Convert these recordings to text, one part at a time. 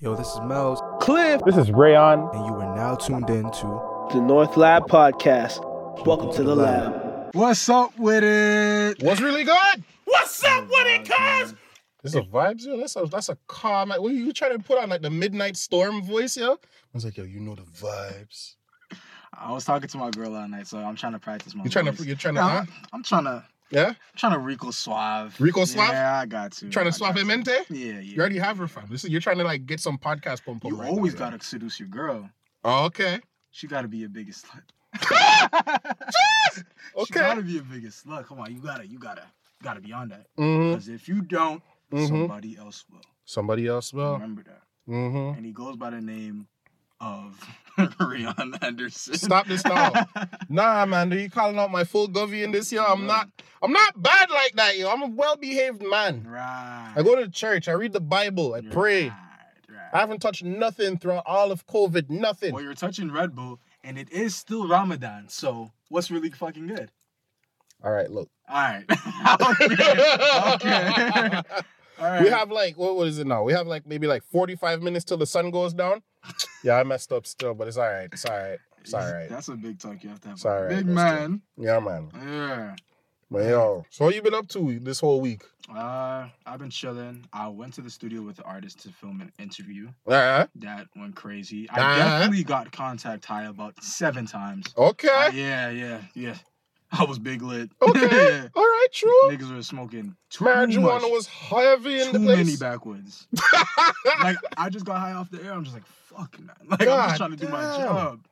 Yo, this is Mel's, Cliff. This is Rayon. and you are now tuned in to The North Lab Podcast. Welcome to the lab. What's up with it? What's really good? What's up with it, cuz? This is a vibes, yo. That's a that's a calm. What are you trying to put on like the midnight storm voice, yo? I was like, yo, you know the vibes. I was talking to my girl last night, so I'm trying to practice my You trying voice. to you're trying to Yeah, huh? I'm, I'm trying to yeah? trying to Rico Suave. Rico Suave? Yeah, I got to. Trying to got suavemente? Yeah, yeah. You already have her fam. This is you're trying to like get some podcast pump You right always gotta seduce your girl. Oh, okay. She gotta be your biggest slut. She Okay. gotta be your biggest slut. Come on, you gotta, you gotta, gotta be on that. Mm-hmm. Because if you don't, Mhm. somebody else will. Somebody else will. Remember that. Mm-hmm. And he goes by the name of Rion Anderson. Stop this now. Nah, man, are you calling out my full govy in this year? I'm not. I'm not bad like that, yo. I'm a well-behaved man. Right. I go to church. I read the Bible. I pray. Right, right. I haven't touched nothing throughout all of COVID. Nothing. Well, you're touching Red Bull, and it is still Ramadan. So what's really fucking good? All right, look. All right. okay. okay. All right. We have like what, what is it now? We have like maybe like 45 minutes till the sun goes down. Yeah, I messed up still, but it's all right. It's all right. It's all right. That's a big talk you have to have. It's all right, Big that's man. Yeah, man. Yeah. But yo, so what you been up to this whole week? Uh, I've been chilling. I went to the studio with the artist to film an interview. Uh-huh. That went crazy. I Uh-huh. definitely got contact high about seven times. Okay. Uh, yeah, yeah, yeah. I was big lit. Okay. All right, true. Niggas were smoking too Marijuana much. was heavy in too the many place. backwoods. like I just got high off the air. I'm just like, fuck man. Like I'm just trying to do my job.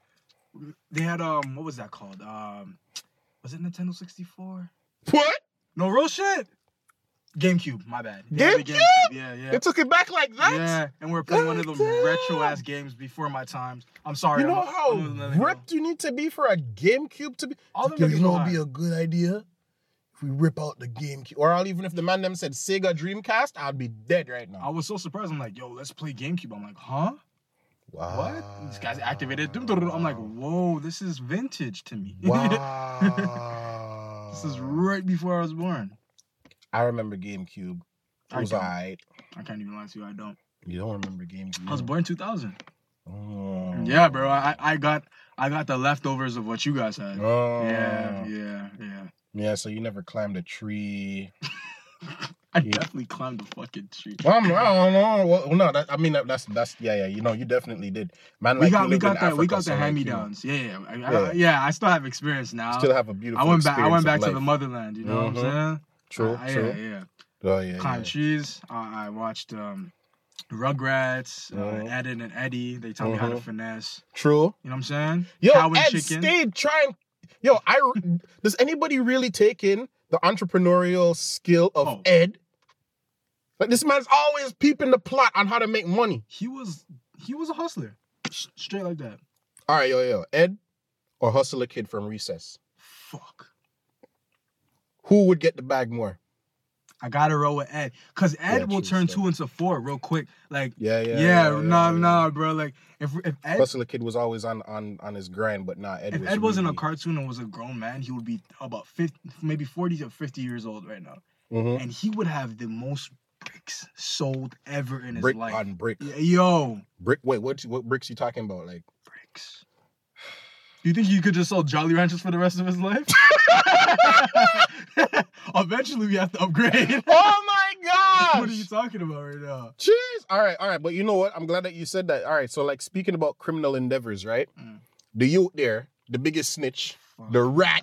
They had um, what was that called? Um, was it Nintendo 64? what? No real shit. GameCube. My bad. They had GameCube? Yeah, yeah. They took it back like that? Yeah, and we are playing one of God retro ass games before my times. I'm sorry. You know I'm- how I'm gonna let it go. ripped you need to be for a GameCube to be? All niggas you know, be a good idea if we rip out the GameCube. Or I'll even if the man them said Sega Dreamcast, I'd be dead right now. I was so surprised. I'm like, yo, let's play GameCube. I'm like, huh? Wow. What? These guys activated. I'm like, whoa, this is vintage to me. Wow. this is right before I was born. I remember GameCube. It I was don't. alright. I can't even lie to you. I don't. You don't remember GameCube? I was born 2000. Oh. Yeah, bro. I I got I got the leftovers of what you guys had. Oh. Yeah, yeah, yeah. Yeah, so you never climbed a tree. I Yeah. definitely climbed the fucking tree. Well, I'm, I don't know. Well, no, that, I mean that, that's that's yeah, yeah. You know, you definitely did. Man, we like got we got that we got the so, hand me downs. Yeah, yeah, I, Yeah. I, yeah. I still have experience now. Still have a beautiful. I went back. I went back to the motherland. You know what I'm Mhm. saying? True, Uh, true. Yeah, yeah. Oh yeah, Climbed yeah. trees. I, I watched um, Rugrats, uh, Mhm. Ed and Eddie. They taught me how to Mhm. finesse. True. You know what I'm saying? Yo, Cow and Ed chicken. stayed trying. Yo, I does anybody really take in the entrepreneurial skill of Oh. Ed? Like this man's always peeping the plot on how to make money. He was he was a hustler, straight like that. All right, yo, yo, Ed or hustle a kid from recess. Fuck. Who would get the bag more? I gotta roll with Ed, cause Ed Yeah, will turn two into four real quick. Like, Yeah, yeah. yeah, yeah, nah, yeah. nah, bro. Like, if if Ed a kid was always on on on his grind, but nah, Ed if was Ed wasn't a cartoon and was a grown man, he would be about 50, maybe 40 to 50 years old right now. Mhm. And he would have the most bricks sold ever in his brick life. on brick. Yo, Brick. Wait, what? What bricks you talking about? Like, bricks. Do you think he could just sell Jolly Ranchers for the rest of his life? Eventually, we have to upgrade. oh my god! what are you talking about right now? Jeez. All right, all right. But you know what? I'm glad that you said that. All right. So, like, speaking about criminal endeavors, right? Mm. The youth there, the biggest snitch, The rat.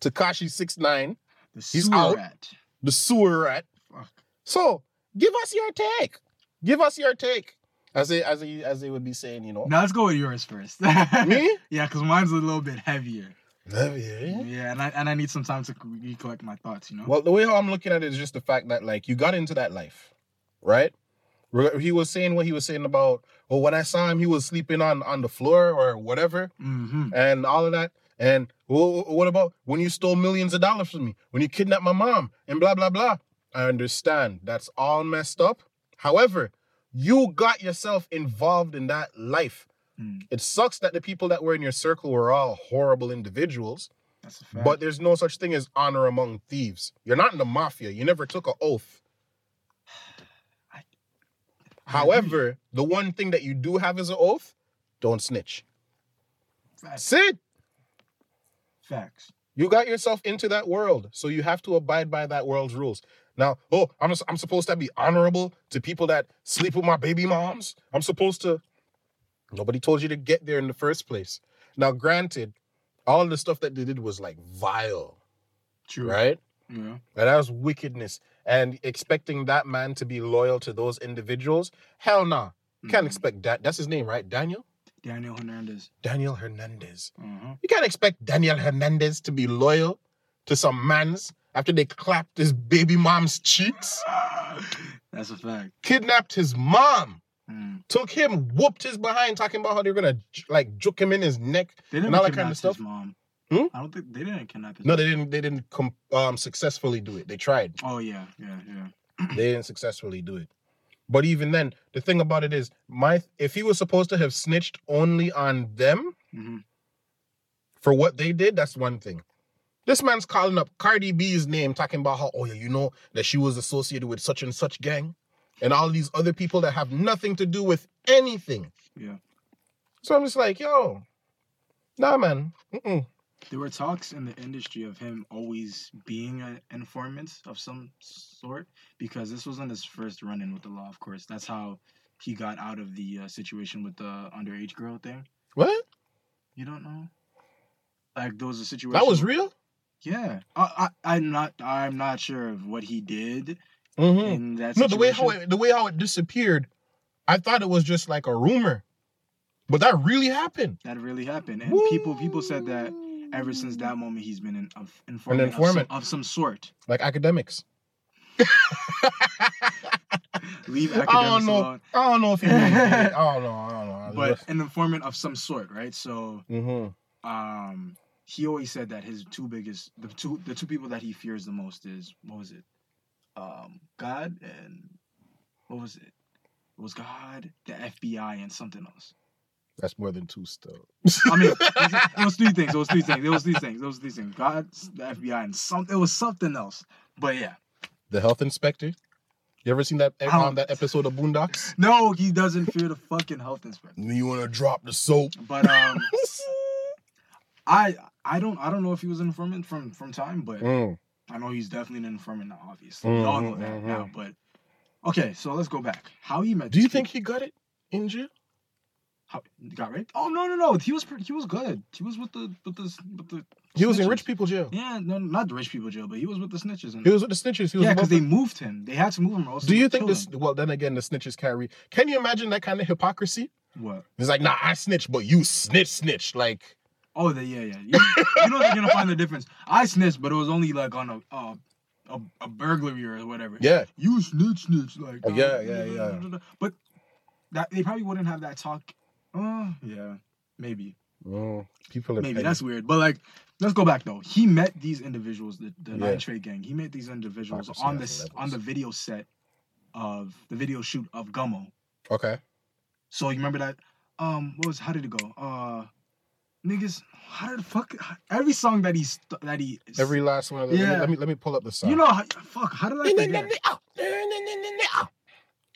Tekashi Six Nine, The He's sewer out. rat. the sewer rat. Fuck. So, give us your take. Give us your take, as they as they as they would be saying, you know. Now let's go with yours first. Me? Yeah, because mine's a little bit heavier. Yeah, yeah. Yeah, and I and I need some time to recollect my thoughts. You know. Well, the way how I'm looking at it is just the fact that like you got into that life, right? He was saying what he was saying about, well, when I saw him, he was sleeping on on the floor or whatever, Mm-hmm. and all of that. And wh- what about when you stole millions of dollars from me? When you kidnapped my mom and blah blah blah. I understand that's all messed up. However, you got yourself involved in that life. Mm. It sucks that the people that were in your circle were all horrible individuals. That's a fact. But there's no such thing as honor among thieves. You're not in the mafia. You never took an oath. However, the one thing that you do have is an oath, don't snitch. Facts. That's it. Facts. You got yourself into that world, so you have to abide by that world's rules. Now, oh, I'm I'm supposed to be honorable to people that sleep with my baby moms. I'm supposed to. Nobody told you to get there in the first place. Now, granted, all the stuff that they did was like vile, True. right? Yeah. And that was wickedness. And expecting that man to be loyal to those individuals, hell nah. Can't Mhm. expect that. That's his name, right? Daniel? Daniel Hernandez. Daniel Hernandez. Uh-huh. You can't expect Daniel Hernandez to be loyal to some mans after they clapped his baby mom's cheeks, That's a fact. kidnapped his mom, Mm. took him, whooped his behind, talking about how they're gonna like juke him in his neck. They And didn't all that kind of stuff. his mom. Hmm? I don't think they didn't kidnap his No, mom. they didn't. They didn't com- um successfully do it. They tried. Oh yeah, yeah, yeah. They didn't successfully do it. But even then, the thing about it is, my if he was supposed to have snitched only on them hmm for what they did, that's one thing. This man's calling up Cardi B's name, talking about how, oh yeah, you know that she was associated with such and such gang, and all these other people that have nothing to do with anything. Yeah. So I'm just like, yo, nah, man. Mm-mm. There were talks in the industry of him always being an informant of some sort because this wasn't his first run-in with the law. Of course, that's how he got out of the uh, situation with the underage girl thing. What? You don't know? Like there was a situation. That was real? Yeah, I, I, I'm not. I'm not sure of what he did Mm-hmm. in that. No, the way how it, the way how it disappeared, I thought it was just like a rumor, but that really happened. that really happened, and people people said that ever since that moment he's been an of, informant, informant. Of, some, of some sort. like academics. Leave academics I don't know. alone. I don't know if you. I don't know. I don't know. But an informant of some sort, right? So, mm-hmm. um, he always said that his two biggest, the two, the two people that he fears the most is what was it? Um, God and what was it? It was God, the FBI, and something else. That's more than two still. I mean, it was three things. It was three things. It was three things. It was three things. God, the FBI, and some. It was something else. But yeah, the health inspector. You ever seen that on that episode of Boondocks? no, he doesn't fear the fucking health inspector. You want to drop the soap? But um, I I don't I don't know if he was an informant from from time, but Mm. I know he's definitely an informant now. Obviously, we all know that mhm. now. But okay, so let's go back. How he met? Do you think he got it in jail? how, got raped? Oh no no no! He was he was good. He was with the with the with the. He was in rich people jail. Yeah, no, not the rich people jail, but he was with the snitches. And, He was with the snitches. He was yeah, because they moved him. They had to move him. Or else Do you think this? him. Well, then again, the snitches carry. Can you imagine that kind of hypocrisy? What? It's like, nah, I snitch, but you snitch, snitch. Like, Oh, the, yeah, yeah. You, you know they're gonna find the difference. I snitched, but it was only like on a uh, a, a burglary or whatever. yeah, You snitch, snitch, like. Oh, uh, yeah, yeah, yeah. But that they probably wouldn't have that talk. Oh, yeah, maybe, Mm, people are maybe petty. that's weird. But like, let's go back though. He met these individuals, the the Yeah. Nine Trey Gang. He met these individuals on this on the video set of the video shoot of Gummo. okay. So you remember that? Um, what was how did it go? Uh, niggas, how did the fuck every song that he st- that he Every last one. Of them. Let, me, Yeah. let me let me pull up the song. you know how, fuck how did I forget?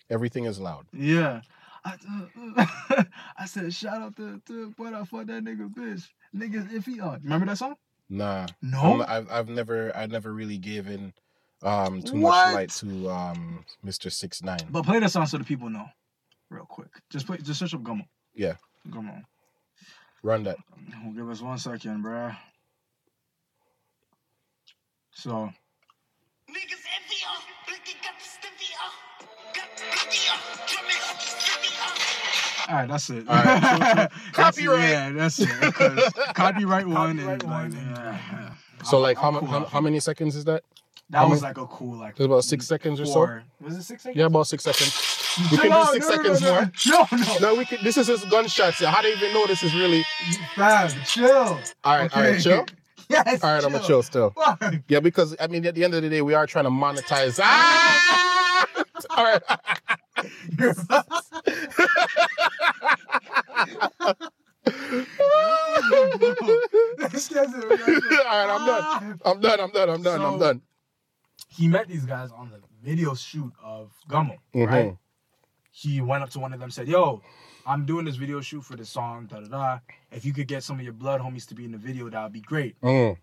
Everything is loud. Yeah. I, uh, I said shout out to to but I fuck that nigga bitch niggas if he on remember that song? Nah, No. I'm- I've I've never I never really given um too What? much light to um Mr. Six Nine. But play that song so the people know, real quick. Just play just search up Gummo. Yeah. Gummo. Run that. Well, give us one second, bruh. So Niggas envy us, Blicky got the stiffy up. Got Blicky up, drumming stiffy up. All right, that's it. All right, so- so- That's- copyright. Yeah, that's it. Copyright one Copyright and one like, yeah, yeah. So I'm- like how, I'm mu- cool how, off how many seconds is that? That how was many- like a cool like. It was about six seconds or so. Was it six seconds? Yeah, about six seconds. We can No, do six no, seconds no, more. No, no. No, we can. This is just gunshots. How do you even know this is really? Fam, chill. All right, all right, chill. Yes. All right, I'm gonna chill still. Yeah, because I mean, at the end of the day, we are trying to monetize. Ah! All right. All right, I'm done. I'm done. I'm done. I'm done. I'm done. He met these guys on the video shoot of Gummo, Mhm. right? He went up to one of them, said, "Yo, I'm doing this video shoot for this song, da da da. If you could get some of your blood homies to be in the video, that would be great." Mm.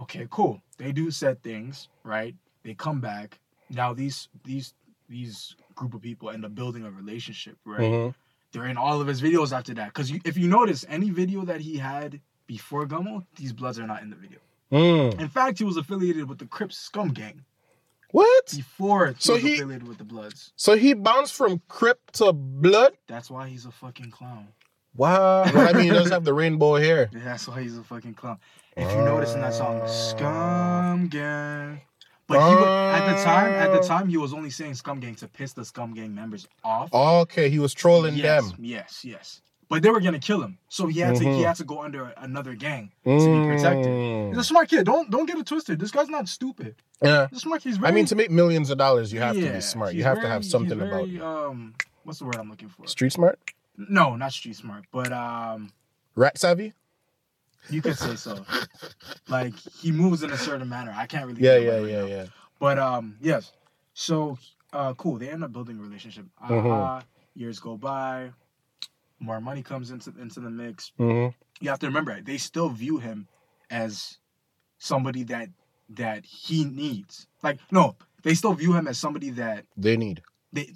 Okay, cool. They do said things, right? They come back. Now these these these group of people end up building a relationship, right? Mhm. They're in all of his videos after that. Because if you notice, any video that he had before Gummo, these Bloods are not in the video. Mm. In fact, he was affiliated with the Crips Scum Gang What? before he So was he- affiliated with the Bloods. So he bounced from Crip to Blood? That's why he's a fucking clown. Wow. I mean, he does have the rainbow hair. That's why he's a fucking clown. If you notice in that song. Scum Gang. But he wa- at the time, at the time, he was only saying Scum Gang to piss the Scum Gang members off. Okay, he was trolling yes, them. yes, yes. But they were gonna kill him, so he had to he Mhm. had to go under another gang to be protected. Mm. He's a smart kid. Don't don't get it twisted. This guy's not stupid. Yeah. He's smart. He's I mean, to make millions of dollars, you have to be smart. You have to very- have he's something about very, you. Um, what's the word I'm looking for? Street smart? No, not street smart, but um, Rat savvy? you could say so. like he moves in a certain manner. I can't really. Yeah, yeah, right yeah, now. yeah. But um, yes. So uh, cool. They end up building a relationship. Uh, Mhm. Years go by. More money comes into into the mix. hmm You have to remember, they still view him as somebody that that he needs. Like no, they still view him as somebody that They need. they.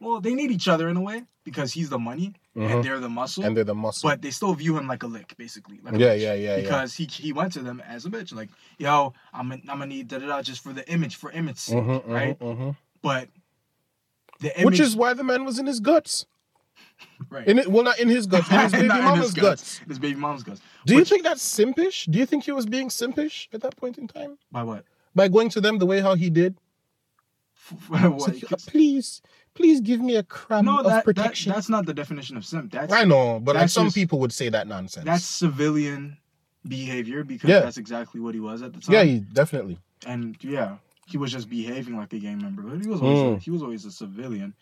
Well, they need each other in a way because he's the money Mhm. and they're the muscle. And they're the muscle. but they still view him like a lick, basically. Like a yeah, yeah, yeah, yeah. Because he he went to them as a bitch, like, yo, I'm I'm gonna need da da da just for the image, for image sake, Mhm, mhm, right? mhm. But the image, Which is why the man was in his guts. Right. In it, well, not in his guts, in his baby Not mama's his guts. His baby mom's guts. Do you think that's simpish? Do you think he was being simpish at that point in time By what? by going to them the way how he did? what? Like, please, please give me a crumb no, of that, that protection. that's not the definition of simp. That's I know, but like some just- people would say that nonsense. that's civilian behavior because Yeah. that's exactly what he was at the time. yeah, he, definitely. and yeah, he was just behaving like a gang member. But he was always Mm. he was always a civilian.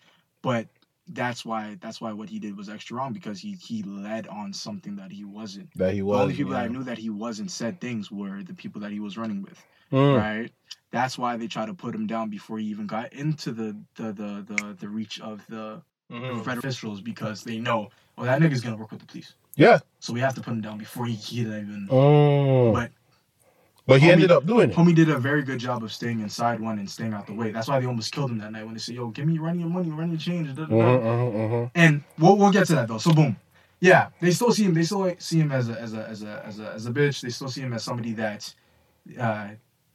But that's why that's why what he did was extra wrong because he he led on something that he wasn't. That he was. the only people that I knew that he wasn't said things were the people that he was running with. Mm. Right. That's why they tried to put him down before he even got into the the the the, the reach of the Mhm. federal officials because they know, well, that nigga's gonna work with the police. Yeah. So we have to put him down before he he even. Oh. But But he Homie- ended up doing it. Homie did a very good job of staying inside one and staying out the way. That's why they almost killed him that night when they said, "Yo, give me run your money, run your change." Da, da, da. Mhm, mhm, mhm. And we'll we'll get to that though. So boom, yeah, they still see him. They still see him as a as a as a as a as a bitch. They still see him as somebody that, uh,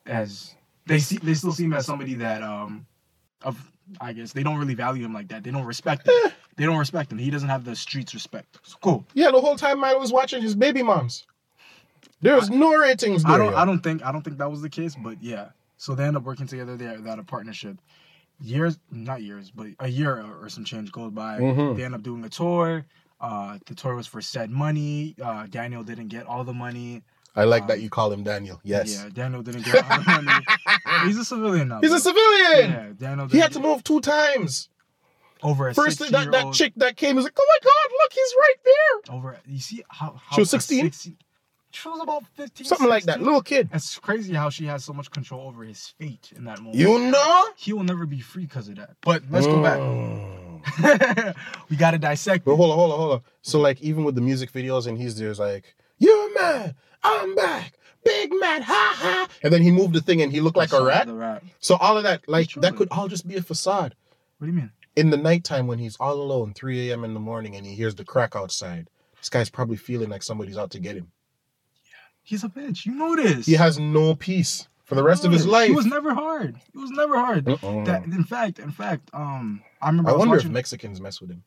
as they see they still see him as somebody that um, of I guess they don't really value him like that. They don't respect him. they don't respect him. He doesn't have the streets respect. So cool. Yeah, the whole time man was watching his baby moms. There was no ratings there. I don't. I don't think I don't think that was the case, but yeah. So they end up working together. They had a partnership. Years, not years, but a year or, some change goes by. Mhm. They end up doing a tour. Uh, the tour was for said money. Uh, Daniel didn't get all the money. I like Um, that you call him Daniel. Yes. Yeah, Daniel didn't get all the money. He's a civilian now. He's a civilian. Yeah, Daniel. He had to move two times. over a First, that, that chick that came was like, oh my God, look, he's right there. Over, you see how, how She was 16? 16 She was about fifteen. Something like that. Little kid. It's crazy how she has so much control over his fate in that moment. You know? he will never be free because of that. But let's go back. Mm. we gotta dissect But hold on, hold on, hold on. So like even with the music videos and he's there's like, You're mad, I'm back, big man, ha ha. And then he moved the thing and he looked like a rat. Rat. So all of that, like that could all just be a facade. What do you mean? In the nighttime when he's all alone, 3 a.m. in the morning, and he hears the crack outside, this guy's probably feeling like somebody's out to get him. He's a bitch. You know this. He has no peace for the rest of his life. He was never hard. He was never hard. Mm-mm. That, in fact, in fact, um, I remember. I was wonder if Mexicans mess with him.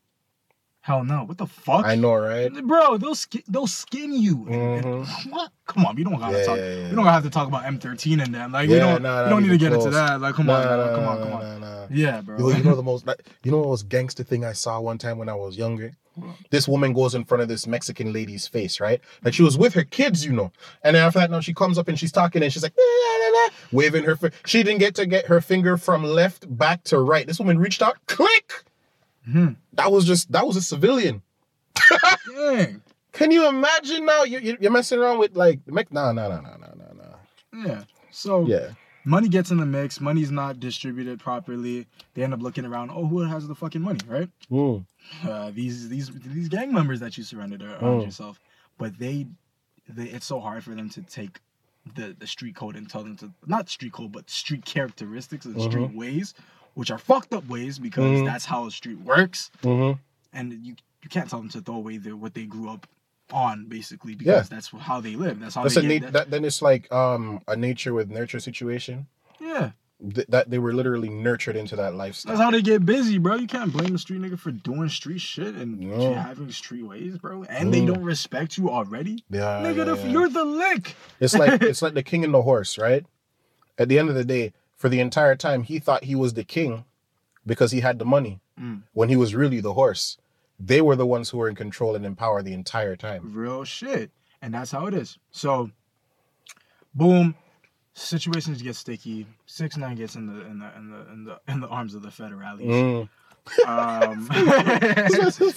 Hell no. What the fuck? I know, right? Bro, they'll skin, they'll skin you. Mhm. What? Come on, we don't gotta Yeah, talk. yeah, yeah. We don't have to talk about M13 and them. Like we don't. nah, we don't need to get into that. Like, come Nah, on, nah, come on, nah, come on. nah, nah. Yeah, bro. Yo, you know the most, like, you know what was gangster thing I saw one time when I was younger? This woman goes in front of this Mexican lady's face, right? Like she was with her kids, you know. And then after that, now she comes up and she's talking and she's like, "La, la, la," waving her. Fi- she didn't get to get her finger from left back to right. This woman reached out, click. Mhm. That was just that was a civilian. Dang. Can you imagine now? You, you you're messing around with like the Mex? Nah, nah, nah, nah, nah, nah, nah. Yeah. So Yeah. money gets in the mix. Money's not distributed properly. They end up looking around. Oh, who has the fucking money, right? Mm. uh, these these these gang members that you surrounded around Mm. yourself, but they, they it's so hard for them to take the the street code and tell them to not street code but street characteristics and street ways, which are fucked up ways because Mhm. that's how a street works, Mm-hmm. and you you can't tell them to throw away their what they grew up on basically because Yeah. that's how they live. That's how That's they get nat- that- that, then it's like um a nature with nurture situation. yeah. Th- that they were literally nurtured into that lifestyle. That's how they get busy, bro. You can't blame the street nigga for doing street shit and No. having street ways, bro. And they Mm. don't respect you already. yeah, Nigga, yeah, the, yeah. you're the lick. It's like it's like the king and the horse, right? At the end of the day, for the entire time, he thought he was the king because he had the money. Mm. When he was really the horse, they were the ones who were in control and in power the entire time. Real shit. And that's how it is. So, boom. Situations get sticky. Six nine gets in the in the in the in the in the arms of the federales. Mm. Um, the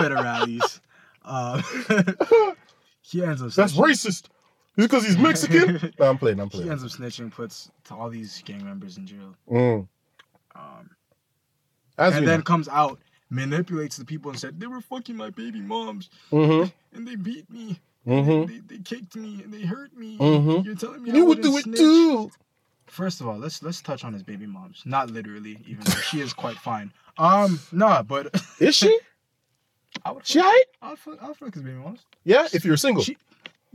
federales. Uh, he ends up. That's snitching. It's because he's Mexican. no, I'm playing. I'm playing. He ends up snitching, puts to all these gang members in jail. Mm. Um, and then know. comes out, manipulates the people, and said they were fucking my baby moms, Mhm. and they beat me, Mhm. they, they kicked me, and they hurt me. Mhm. You're telling me You would wouldn't do it snitch? too. First of all, let's let's touch on his baby moms. Not literally, even though she is quite fine. Um, nah, but Is she? I would. She alright? I'll fuck, I'll fuck his baby moms. Yeah, if you're single. She-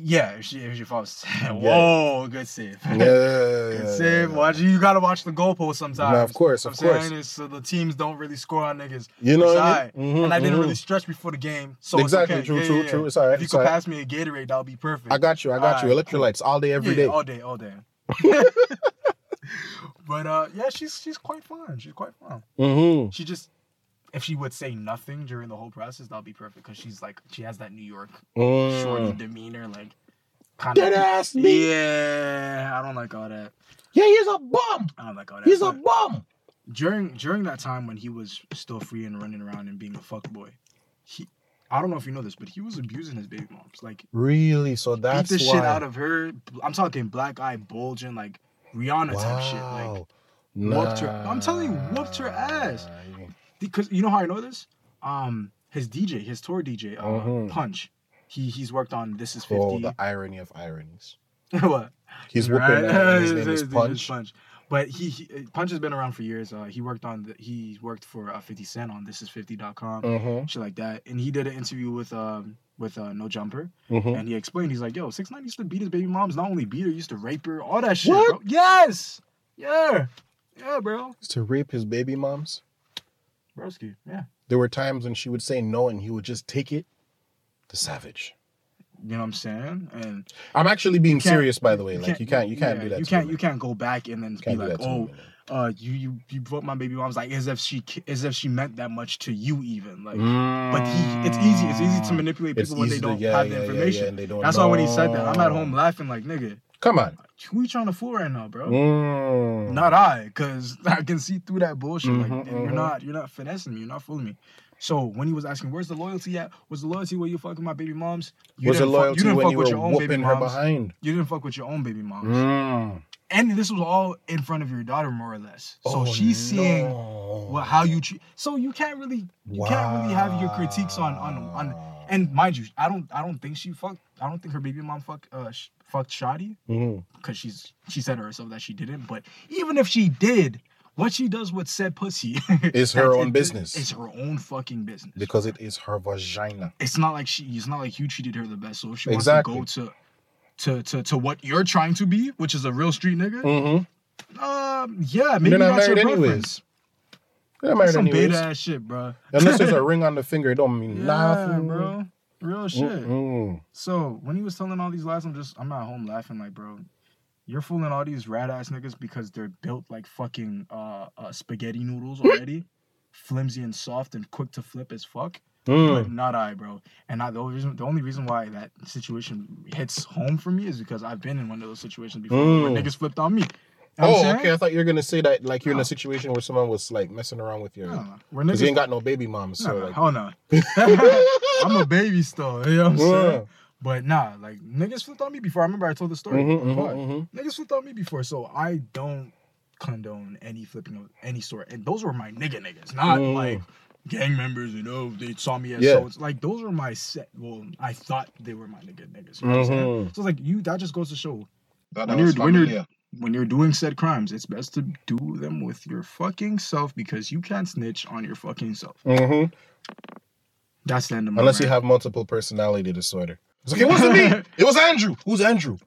Yeah, if she if she falls. Whoa, good save. yeah, Good yeah, save. yeah. Watch you gotta watch the goalpost sometimes. No, of course, I'm of course. saying is so the teams don't really score on niggas. You know what I mean? Mhm, and I didn't mhm. really stretch before the game, so Exactly, okay. true, Yeah, true, yeah, yeah. true. It's alright, If you could alright. pass me a Gatorade, that would be perfect. I got you. I got you. Alright, Electrolytes all day, every yeah, day. all day, all day. but uh, yeah, she's she's quite fun. She's quite fun. Mm-hmm. She just, if she would say nothing during the whole process, that'll be perfect because she's like she has that New York shorty Mm. demeanor, like kind Dead ass me. Yeah, I don't like all that. Yeah, he's a bum. I don't like all that. He's a bum. during during that time when he was still free and running around and being a fuck boy, he. I don't know if you know this, but he was abusing his baby moms. Like Really? So that's beat the why. shit out of her. I'm talking black eye bulging, like Rihanna type shit. Like Wow. whooped her- I'm telling you, whooped her ass. Because you know how I know this? Um, his DJ, his tour DJ, uh, Mhm. Punch. He he's worked on This Is Oh, Fifty. the irony of ironies. what? He's whooping Right? that, his name is Punch. Punch. But he, he Punch has been around for years. Uh, he worked on the, he worked for uh, 50 Cent on This Is 50.com, Mm-hmm. shit like that. And he did an interview with um with uh, No Jumper, Mm-hmm. and he explained he's like, "Yo, Six Nine used to beat his baby moms. Not only beat her, used to rape her. All that shit. Yes, yeah, yeah, bro. To rape his baby moms. Broski, yeah. There were times when she would say no and he would just take it. The savage. You know what I'm saying? And I'm actually being serious, by the way. Like you can't, you can't yeah, do that. You to can't, women. you can't go back and then be like, oh, women. uh, you you you vote my baby mom's like as if she as if she meant that much to you even like. But he, it's easy. It's easy to manipulate It's people when they don't yeah, have yeah, the yeah, information. yeah, and they don't That's why when he said that, I'm at home laughing like, nigga, Come on. who you trying to fool right now, bro? Mm. Not I, cause I can see through that bullshit. like Mhm, you're mhm. not, you're not finessing me. You're not fooling me. So when he was asking, "Where's the loyalty at?" Was the loyalty where you fucking my baby moms? You Was the didn't fuck- loyalty you didn't fuck you with were your own baby moms. behind? You didn't fuck with your own baby moms. Mm. And this was all in front of your daughter, more or less. So Oh, she's seeing what how you treat. So you can't really you can't really have your critiques on on on. And mind you, I don't I don't think she fucked. I don't think her baby mom fucked uh sh- fucked Shotti Mhm. because she's she said to herself that she didn't. But even if she did, what she does with said pussy Is her own it- business. It's her own fucking business. because it is her vagina. it's not like she. It's not like you treated her the best. So if she Exactly. wants to go to. To, to, to what you're trying to be, which is a real street nigga. Mm-hmm. Um, yeah, maybe not that's your married anyways. preference. They're That's married some anyways. beta ass shit, bro. Unless there's a ring on the finger, it don't mean Yeah, nothing, bro. Real shit. Mm-mm. So when he was telling all these lies, I'm just I'm at home laughing like, bro, you're fooling all these rad ass niggas because they're built like fucking uh, uh spaghetti noodles already, flimsy and soft and quick to flip as fuck. Mm. But not I, bro. And I, the only reason the only reason why that situation hits home for me is because I've been in one of those situations before where Mm. niggas flipped on me. You know Oh, okay. I thought you were gonna say that like you're in a situation where someone was like messing around with your. No, no. Where Because you ain't got no baby moms, so no, like. hell no. I'm a baby still. You know what I'm saying? But nah, like niggas flipped on me before. I remember I told the story. Mhm, on the mhm, pod. mhm. Niggas flipped on me before, so I don't condone any flipping of any sort. And those were my nigga niggas, not Mm. like gang members. You know, they saw me as Yeah. so. It's like those were my set. Well, I thought they were my nigga niggas. You know what I'm saying? Mhm. So it's like you. That just goes to show That when you're when you're when you're doing said crimes, it's best to do them with your fucking self because you can't snitch on your fucking self. That's the end of my Unless you have multiple personality disorder. It's like, it wasn't me. It was Andrew. Who's Andrew?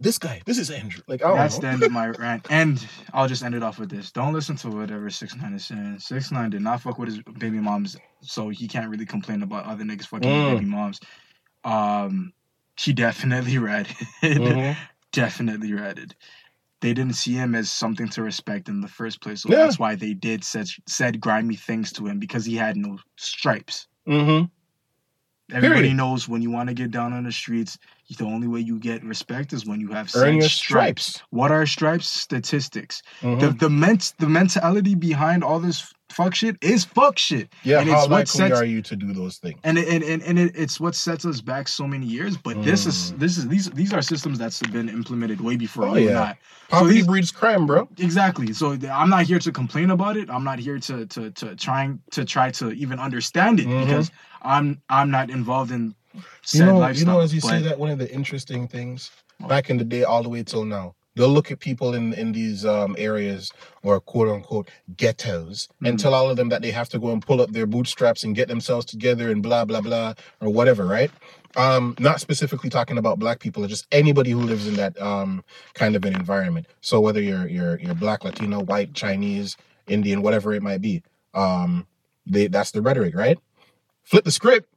this guy. This is Andrew. Like, I don't That's know. the end of my rant. And I'll just end it off with this. Don't listen to whatever Six Nine is saying. Six Nine did not fuck with his baby moms, so he can't really complain about other niggas fucking Mm. baby moms. Um, he definitely ratted. Mhm. definitely ratted. They didn't see him as something to respect in the first place, so Yeah. that's why they did said said grimy things to him because he had no stripes. Mhm. Everybody Period. knows when you want to get down on the streets, the only way you get respect is when you have Earn stripes. stripes. What are stripes? Statistics. Mhm. The the ment the mentality behind all this fuck shit is fuck shit. yeah, and how it's what likely sets- are you to do those things? And it, and and, and it, it's what sets us back so many years. But this is Mm. this is these these are systems that's been implemented way before Oh, you and yeah. I. Poverty these- breeds crime, bro. Exactly. So I'm not here to complain about it. I'm not here to to to trying to try to even understand it Mhm. because I'm I'm not involved in You know, you know, as you say that, one of the interesting things back in the day, all the way till now, they'll look at people in in these um, areas or quote unquote ghettos and Mhm. tell all of them that they have to go and pull up their bootstraps and get themselves together and blah blah blah or whatever, right? Um, not specifically talking about black people, just anybody who lives in that um, kind of an environment. So whether you're you're you're black, Latino, white, Chinese, Indian, whatever it might be, um, they that's the rhetoric, right? Flip the script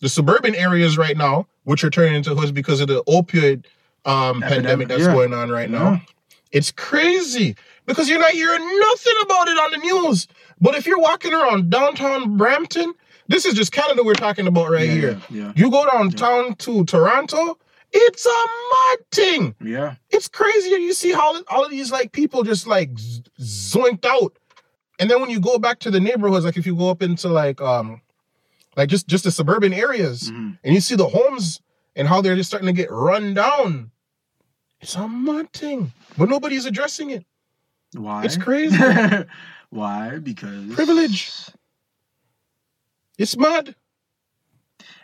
the suburban areas right now, which are turning into hoods because of the opioid um, Epidemic, pandemic that's yeah. going on right now. Yeah. It's crazy because you're not hearing nothing about it on the news. But if you're walking around downtown Brampton, this is just Canada we're talking about right yeah, here. Yeah. You go downtown to Toronto, it's a mad thing. Yeah. It's crazy. You see how all of these like people just like zoinked out. And then when you go back to the neighborhoods, like if you go up into like um like just just the suburban areas Mhm. and you see the homes and how they're just starting to get run down. It's a mad thing. But nobody's addressing it. Why? It's crazy. Why? Because Privilege. It's mud.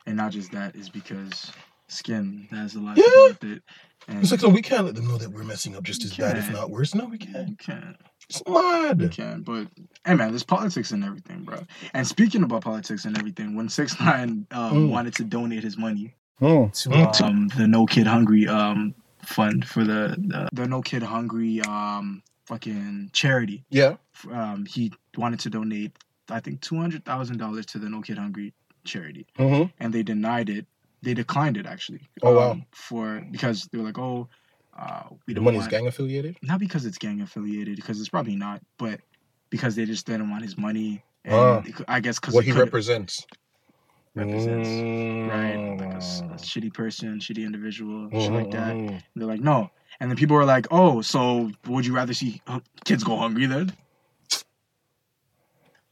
and not just that is because skin has a lot Yeah. to do with it. And It's like, no, we can't let them know that we're messing up just You as bad, if can't. worse. No, we can't. you can't. It's You mad. can, but hey man, there's politics and everything, bro. And speaking about politics and everything, when Six Nine um, Mm. wanted to donate his money Mm. to Mm. um, the No Kid Hungry um fund for the the, the No Kid Hungry um fucking charity, Yeah. um he wanted to donate I think two hundred thousand dollars to the No Kid Hungry charity, hmm and they denied it. They declined it actually. Oh, wow. um, For because they were like, oh, uh, we The don't money's want gang affiliated? not because it's gang affiliated, because it's probably not, but because they just didn't want his money. And Ah. it I guess because What he represents. Represents, right? Like a, Mm. shitty person, shitty individual, shit like that. Mhm, And they're like, no. And then people are like, oh, so would you rather see uh, kids go hungry then?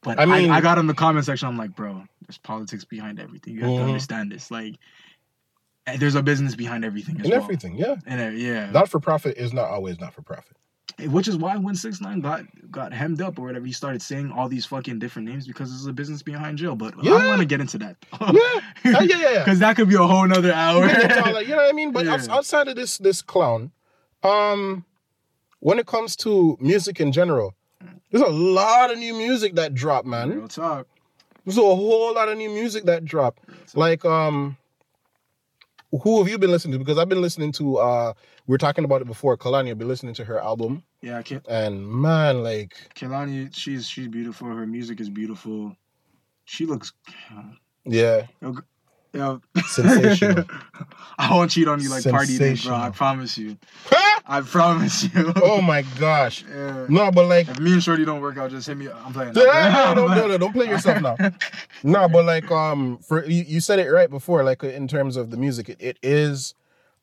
But I I, mean- I, got in the comment section. I'm like, bro, there's politics behind everything. You have Mhm. to understand this. Like, there's a business behind everything as And well. everything, yeah. And uh, yeah, Not for profit is not always not for profit. Which is why when Six Nine got got hemmed up or whatever, he started saying all these fucking different names because there's a business behind jail. But I Yeah. don't want to get into that. Yeah. Oh, yeah, yeah, yeah. Because that could be a whole nother hour. We can talk like- you know what I mean? But Yeah. outside of this this clown, um, when it comes to music in general, there's a lot of new music that dropped, man. Real talk. There's a whole lot of new music that dropped. Like, um, who have you been listening to? Because I've been listening to uh we were talking about it before, Kehlani, I've been listening to her album. Yeah, Ke- And man, like Kehlani, she's she's beautiful. Her music is beautiful. She looks. yeah, Yeah. Sensational. I won't cheat on you like party day, bro. I promise you. I promise you. oh my gosh. Yeah. No, but like If me and Shorty don't work out, just hit me. I'm playing. Yeah, don't, don't, don't play yourself now. No, but like um for you, you said it right before, like in terms of the music, it, it is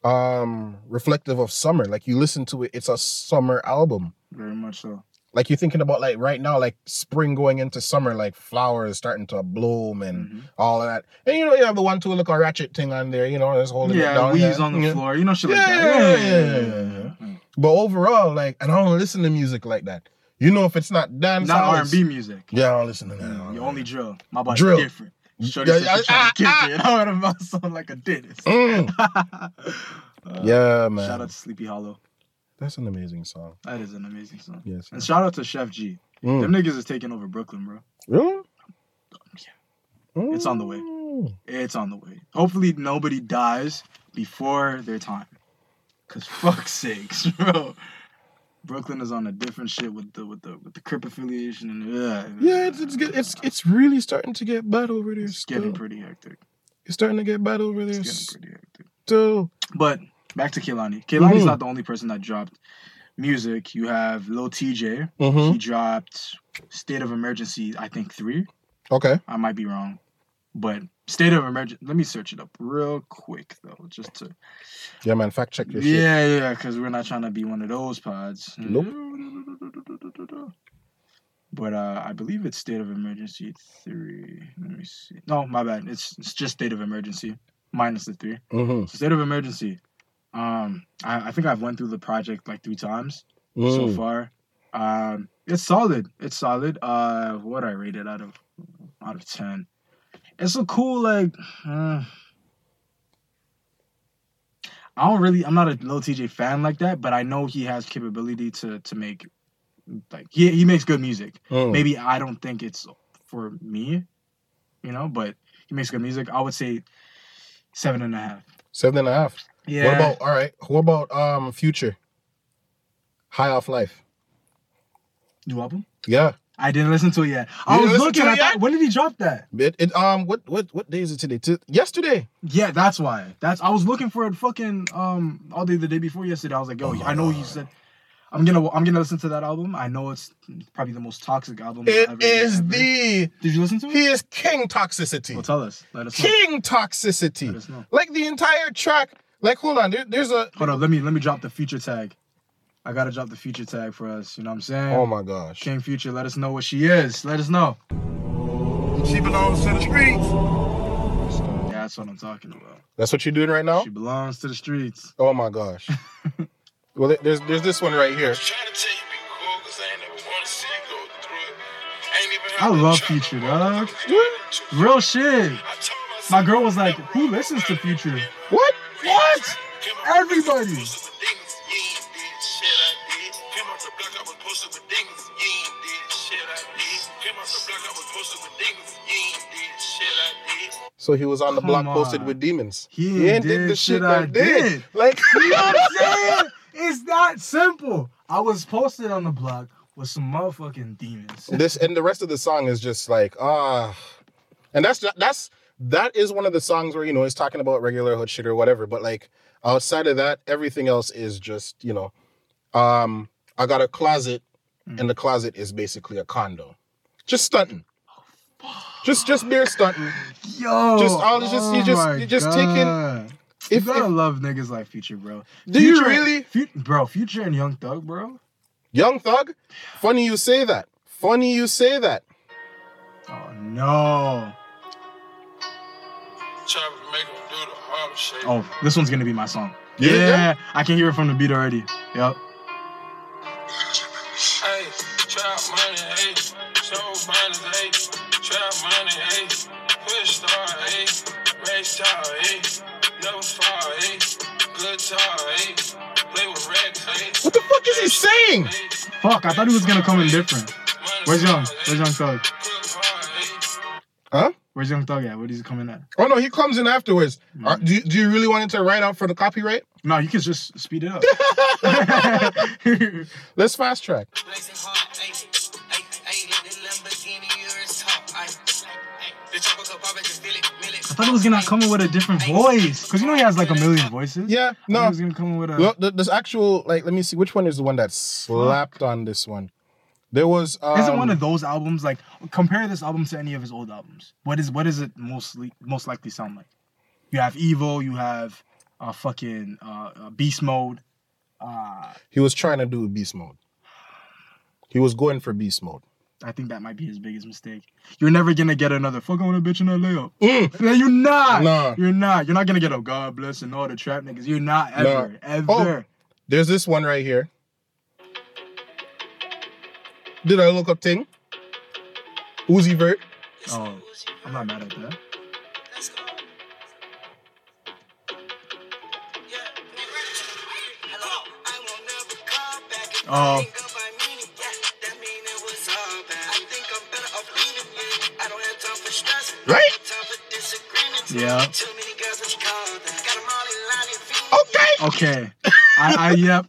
um reflective of summer. Like you listen to it, it's a summer album. Very much so. like you're thinking about like right now, like spring going into summer, like flowers starting to bloom and Mhm. all of that. And you know, you have the one two look a ratchet thing on there, you know, that's holding it Yeah, down. weaves on the yeah. floor, you know, shit like that. yeah, Yeah, yeah, yeah, yeah, Mm. But overall, like, and I don't listen to music like that. You know, if it's not dance, Not R and B music. Yeah, I don't listen to that. You only drill. My body's Drill. different. Shorty Yeah, said yeah, she tryna ah, kick ah. it. I would have sound like a dentist. Mm. Uh, Yeah, man. Shout out to Sleepy Hallow. That's an amazing song. That is an amazing song. Yes. And shout out to Sheff G. Mm. Them niggas is taking over Brooklyn, bro. Really? It's on the way. Mm. It's on the way. Hopefully nobody dies before their time. Cause fuck sakes, bro. Brooklyn is on a different shit with the with the with the Crip affiliation and uh, Yeah, it's it's, get, it's it's really starting to get bad over there. it's Still. getting pretty hectic. It's starting to get bad over there. It's getting pretty hectic. Still. But back to Kehlani. Kehlani's Mhm. not the only person that dropped music. You have Lil Tjay. Mm-hmm. He dropped State of Emergency, I think three. Okay. I might be wrong. But State of Emergency, let me search it up real quick though, just to. Yeah, man. Fact check your shit. Yeah, yeah, because we're not trying to be one of those pods. Nope. But uh, I believe it's State of Emergency three. Let me see. No, my bad. It's it's just State of Emergency minus the three. Mm-hmm. So State of Emergency. Um, I, I think I've went through the project like three times so Mm. far. Um, it's solid. It's solid. Uh, what I rate it out of out of ten. It's a cool like. Uh, I don't really. I'm not a Lil Tjay fan like that, but I know he has capability to to make like he he makes good music. Mm. Maybe I don't think it's for me, you know, but he makes good music. I would say seven and a half. Seven and a half. Yeah. What about all right? What about um Future? High off life. new album? Yeah. I didn't listen to it yet. I was looking. I thought, when did he drop that? It, it um what what what day is it today? T- yesterday. Yeah, that's why. That's I was looking for it fucking um all day the day before yesterday. I was like, yo, I know you said I'm gonna I'm gonna listen to that album. I know it's probably the most toxic album. It ever- is ever. the Did you listen to it? he is king toxicity. Well, tell us. Let us know. King Let toxicity. us know. Like the entire track. Like hold on, there, there's a Hold on, Let me let me drop the feature tag. I gotta drop the future tag for us. You know what I'm saying? Oh my gosh. King Future, let us know what she is. Let us know. She belongs to the streets. Yeah, that's what I'm talking about. That's what you're doing right now? She belongs to the streets. Oh my gosh. well, there's there's this one right here. Trying to tell you be cool, cause I ain't never wanna see you go through it. Ain't even I had love Future, to dog. Real shit. I told myself My girl was like, "Who listens to Future?" What? What? Everybody. So he was on the Come block posted with demons. He ain't did the shit I did. Like You know what I'm saying? It's that simple. I was posted on the block with some motherfucking demons. this and the rest of the song is just like ah and that's that's that is one of the songs where you know it's talking about regular hood shit or whatever but like outside of that everything else is just you know um i got a closet Mm. and the closet is basically a condo just stunting just just beer stunting Yo, Just all- just- you oh just- oh my you just taking- God. You if, gotta if love niggas like Future, bro. do you really Fu- bro? Future and Young Thug, bro. young thug funny you say that funny you say that Oh no. Oh, this one's gonna be my song. Yeah? Yeah, I can hear it from the beat already. Yep. What the fuck is he saying Fuck, I thought he was gonna come in different. Where's Young? Where's Young Thug? huh Where's Young Thug at? Where does he come in at? oh no he comes in afterwards Mm. Uh, do, you- do you really want it to write out for the copyright No, you can just speed it up. let's fast track thought he was gonna come in with a different voice, cause you know he has like a million voices. Yeah, thought he no. was gonna come in with a. Well, th- this actual like, let me see, which one is the one that slapped on this one? There was. Um, Is it one of those albums? Like, compare this album to any of his old albums. What is what is it mostly most likely sound like? You have Evil. You have uh, fucking uh, uh, Beast Mode. Uh, He was trying to do beast mode. He was going for beast mode. I think that might be his biggest mistake. You're never gonna get another fuck on a bitch in that layup. Mm. Yeah, you're not. Nah. You're not. You're not gonna get a God bless and all the trap niggas. You're not ever, Nah. ever. There's this one right here. Did I look up thing? Uzi Vert. Oh, I'm not mad at that. Oh. Yeah. Okay. Okay. I, I, yep.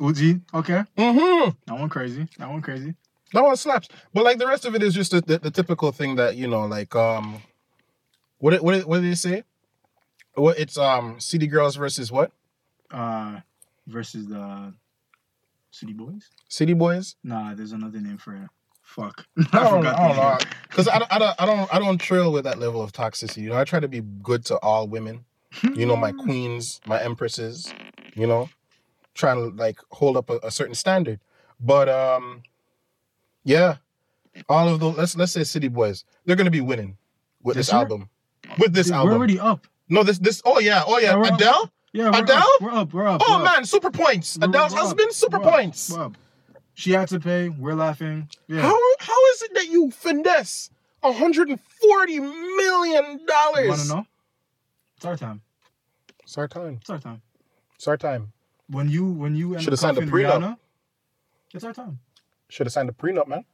Uzi. Okay. Mm-hmm. That one crazy. That one crazy. That one slaps. But like the rest of it is just the, the, the typical thing that you know, like um, what did- what did- what did they say? What it's um, City Girls versus what? Uh, versus the City Boys. City Boys. Nah, there's another name for it. Fuck. I don't, I don't know. Because I, don't- I don't I don't I don't trail with that level of toxicity. You know, I try to be good to all women. You know, my queens, my empresses. You know, trying to like hold up a, a certain standard. But um, yeah, all of those. Let's let's say City Boys. They're gonna be winning with this This year? album. With this Dude, album. We're already up. No, this this. Oh yeah, oh yeah. Yeah, we're up. Adele. Yeah, we're Adele? Up. We're up. We're up. Oh we're up. man, super points. We're- Adele's we're up. husband, super We're up. points. Up. She had to pay. We're laughing. Yeah. How how is it that you finesse 140 million You wanna dollars? know? It's our time. It's our time. It's our time. It's our time. When you when you Should've signed a prenup. Rihanna, it's our time. Should have signed a prenup, man.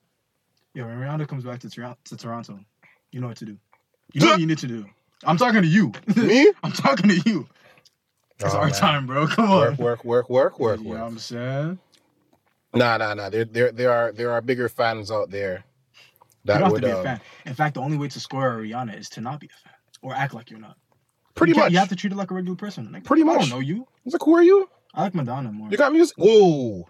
Yeah, when Rihanna comes back to, Tor- to Toronto, you know what to do. You know what you need to do. I'm talking to you. Me? I'm talking to you. It's Oh, our man. time, bro. Come on. Work, work, work, work, work, You know what I'm saying? Nah, nah, nah. There, there, there are there are bigger fans out there You don't have to be a um, fan. In fact, the only way to score a Rihanna is to not be a fan or act like you're not. pretty you much. You have to treat it like a regular person. Like, Pretty I much. I don't know you. It's like, who are you? I like Madonna more. You got music? Whoa.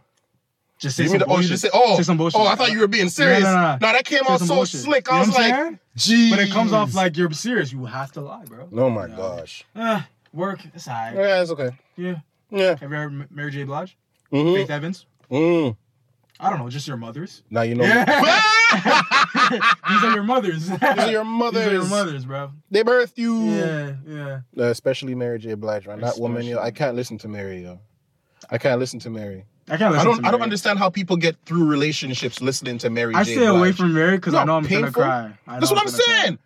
just say You some mean oh, you bullshit. just say, oh, Say some bullshit. oh, I thought you were being serious. no, no. Nah, that came Say out so bullshit. slick. I know was like, geez. But it comes off like you're serious. You have to lie, bro. oh my gosh. Eh, work. It's alright. Yeah, it's okay. Yeah. Yeah. Have you ever Mary J. Blige? Mm-hmm. Faith Evans? Mm. I don't know, just your mothers. Now you know. These are your mothers. These are your mothers. These are your mothers, bro. They birthed you. Yeah, yeah. Uh, especially Mary J. Blige, man. That woman, yo, I Especially. can't listen to Mary, yo. I can't listen to Mary. I can't listen I don't. to I don't understand how people get through relationships listening to Mary I J. stay away from Mary because I know I'm painful. gonna cry. I That's what I'm gonna cry. saying.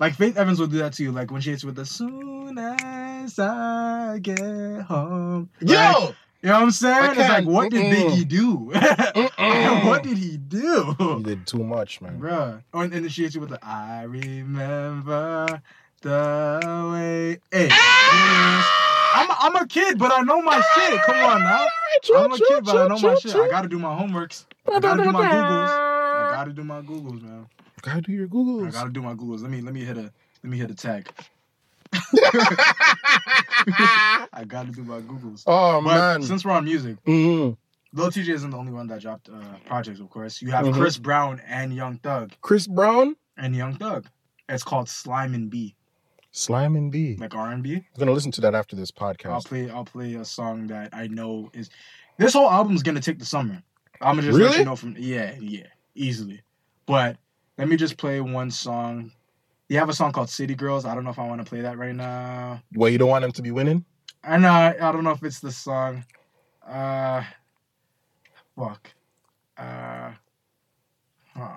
Like Faith Evans will do that to you. Like when she hits with the soon as I get home. Yo, Like, you know what I'm saying? It's like, what did Mm-mm. Biggie do? What did he do? He did too much, man. Bruh. Oh, and, and then she hits you with the I remember the way. Hey. I'm a, I'm a kid, but I know my shit. Come on now. I'm a kid, but I know my shit. I gotta do my homeworks. I gotta do my Googles. I gotta do my Googles, man. Gotta do your Googles. I gotta do my Googles. Let me let me hit a let me hit a tag. I gotta do my Googles. oh But man. since we're on music, Mhm. Lil Tjay isn't the only one that dropped uh, projects, of course. You have Mhm. Chris Brown and Young Thug. Chris Brown, And Young Thug. It's called Slime and B, Slime and B. like R and B. I'm gonna listen to that after this podcast. I'll play I'll play a song that I know is this whole album's gonna take the summer. I'm gonna just let you know from yeah, yeah, easily. But let me just play one song. You have a song called City Girls. I don't know if I want to play that right now. Well, you don't want them to be winning. I know I, I don't know if it's the song. Uh fuck. Uh, uh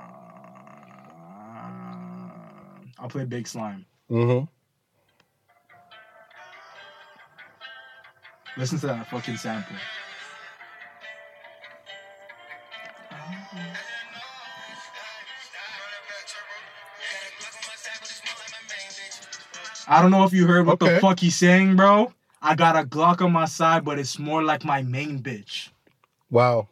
I'll play Big Slime. Mm-hmm. Listen to that fucking sample. I don't know if you heard what Okay. the fuck he's saying, bro. I got a Glock on my side, but it's more like my main bitch. Wow.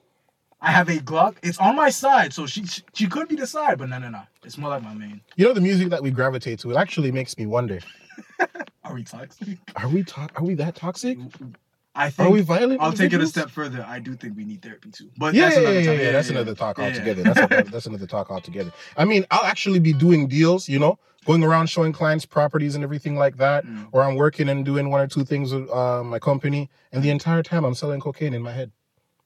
I have a Glock. It's on my side, so she she could be the side, but no, no, no. It's more like my main. You know the music that we gravitate to. It actually makes me wonder: Are we toxic? Are we to- Are we that toxic? I Are think we violent? I'll take it a step further. I do think we need therapy too. But Yeah, that's yeah, another yeah, yeah, That's another talk altogether. That's a, that's another talk altogether. I mean, I'll actually be doing deals. You know, going around showing clients properties and everything like that, Mm. or I'm working and doing one or two things with uh, my company, and the entire time I'm selling cocaine in my head.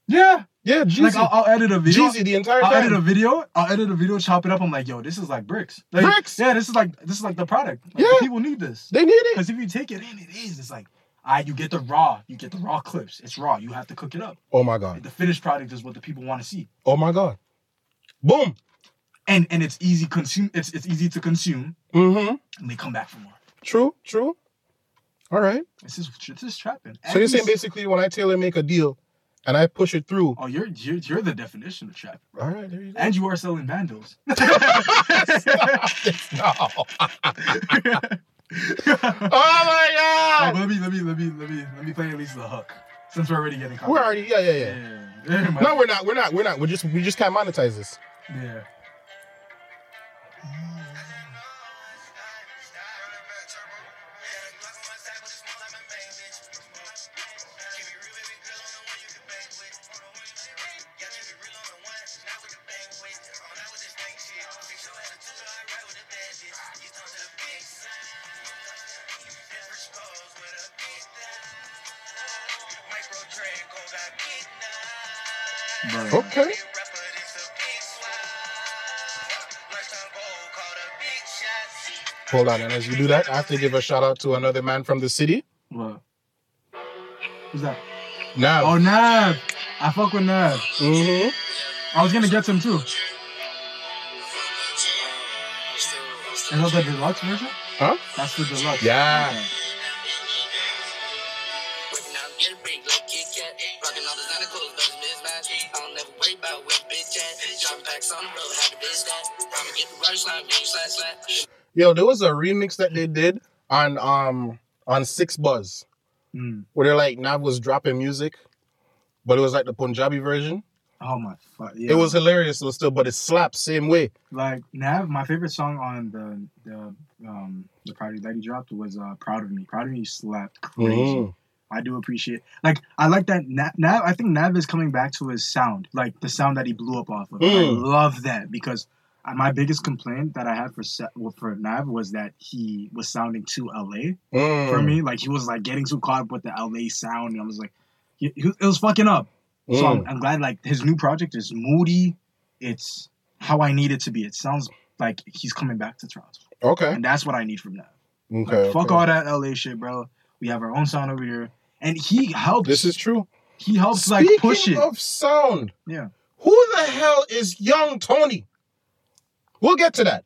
Yeah. Yeah, Jeezy. Like I'll, I'll edit a video. Jeezy the entire I'll time. edit a video. I'll edit a video, chop it up. I'm like, yo, this is like bricks. Like, Bricks? Yeah, this is like this is like the product. Like, Yeah. People need this. they need it. Because if you take it in, it is. It's like, I you get the raw. You get the raw clips. It's raw. You have to cook it up. Oh my god. The finished product is what the people want to see. Oh my god. Boom. And and it's easy consume. It's it's easy to consume. Mm-hmm. And they come back for more. True. True. All right. This is this is trapping. So you're saying basically when I tailor make a deal and I push it through. Oh, you're you're you're the definition of trapping. All right, there you go. And you are selling bandos. oh my Oh, god. let me let me let me let me let me play at least the hook. Since we're already getting We're already yeah yeah yeah. Yeah. yeah. yeah. No, we're not. We're not. We're not. We're just we just can't monetize this. yeah. Hold on, and as you do that, I have to give a shout out to another man from the city. What? Who's that? Now. Oh, Nav. I fuck with Nav. Mm-hmm. I was gonna get some too. Is that the deluxe version? Huh? That's the deluxe. Yeah. Okay. Yo, there was a remix that they did on um on 6ixBuzz Mm. where they're like Nav was dropping music, but it was like the Punjabi version. Oh my fuck. Yeah. It was hilarious though still, but it slaps same way. like Nav. My favorite song on the the um the project that he dropped was uh "Proud of Me." "Proud of Me" slapped crazy. Mhm. I do appreciate. Like I like that Nav, Nav. I think Nav is coming back to his sound, like the sound that he blew up off of. I Mm. love that because my biggest complaint that I had for well, for Nav was that he was sounding too LA Mm. for me. Like he was like getting too caught up with the LA sound, and I was like, he, he- it was fucking up. So Mm. I'm, I'm glad like his new project is moody. It's how I need it to be. It sounds like he's coming back to Toronto, Okay. and that's what I need from Nav. Like, Okay. fuck okay. all that LA shit, bro. We have our own sound over here, and he helps. This is true. he helps Speaking like push it. of sound, Yeah. who the hell is young Tony? We'll get to that.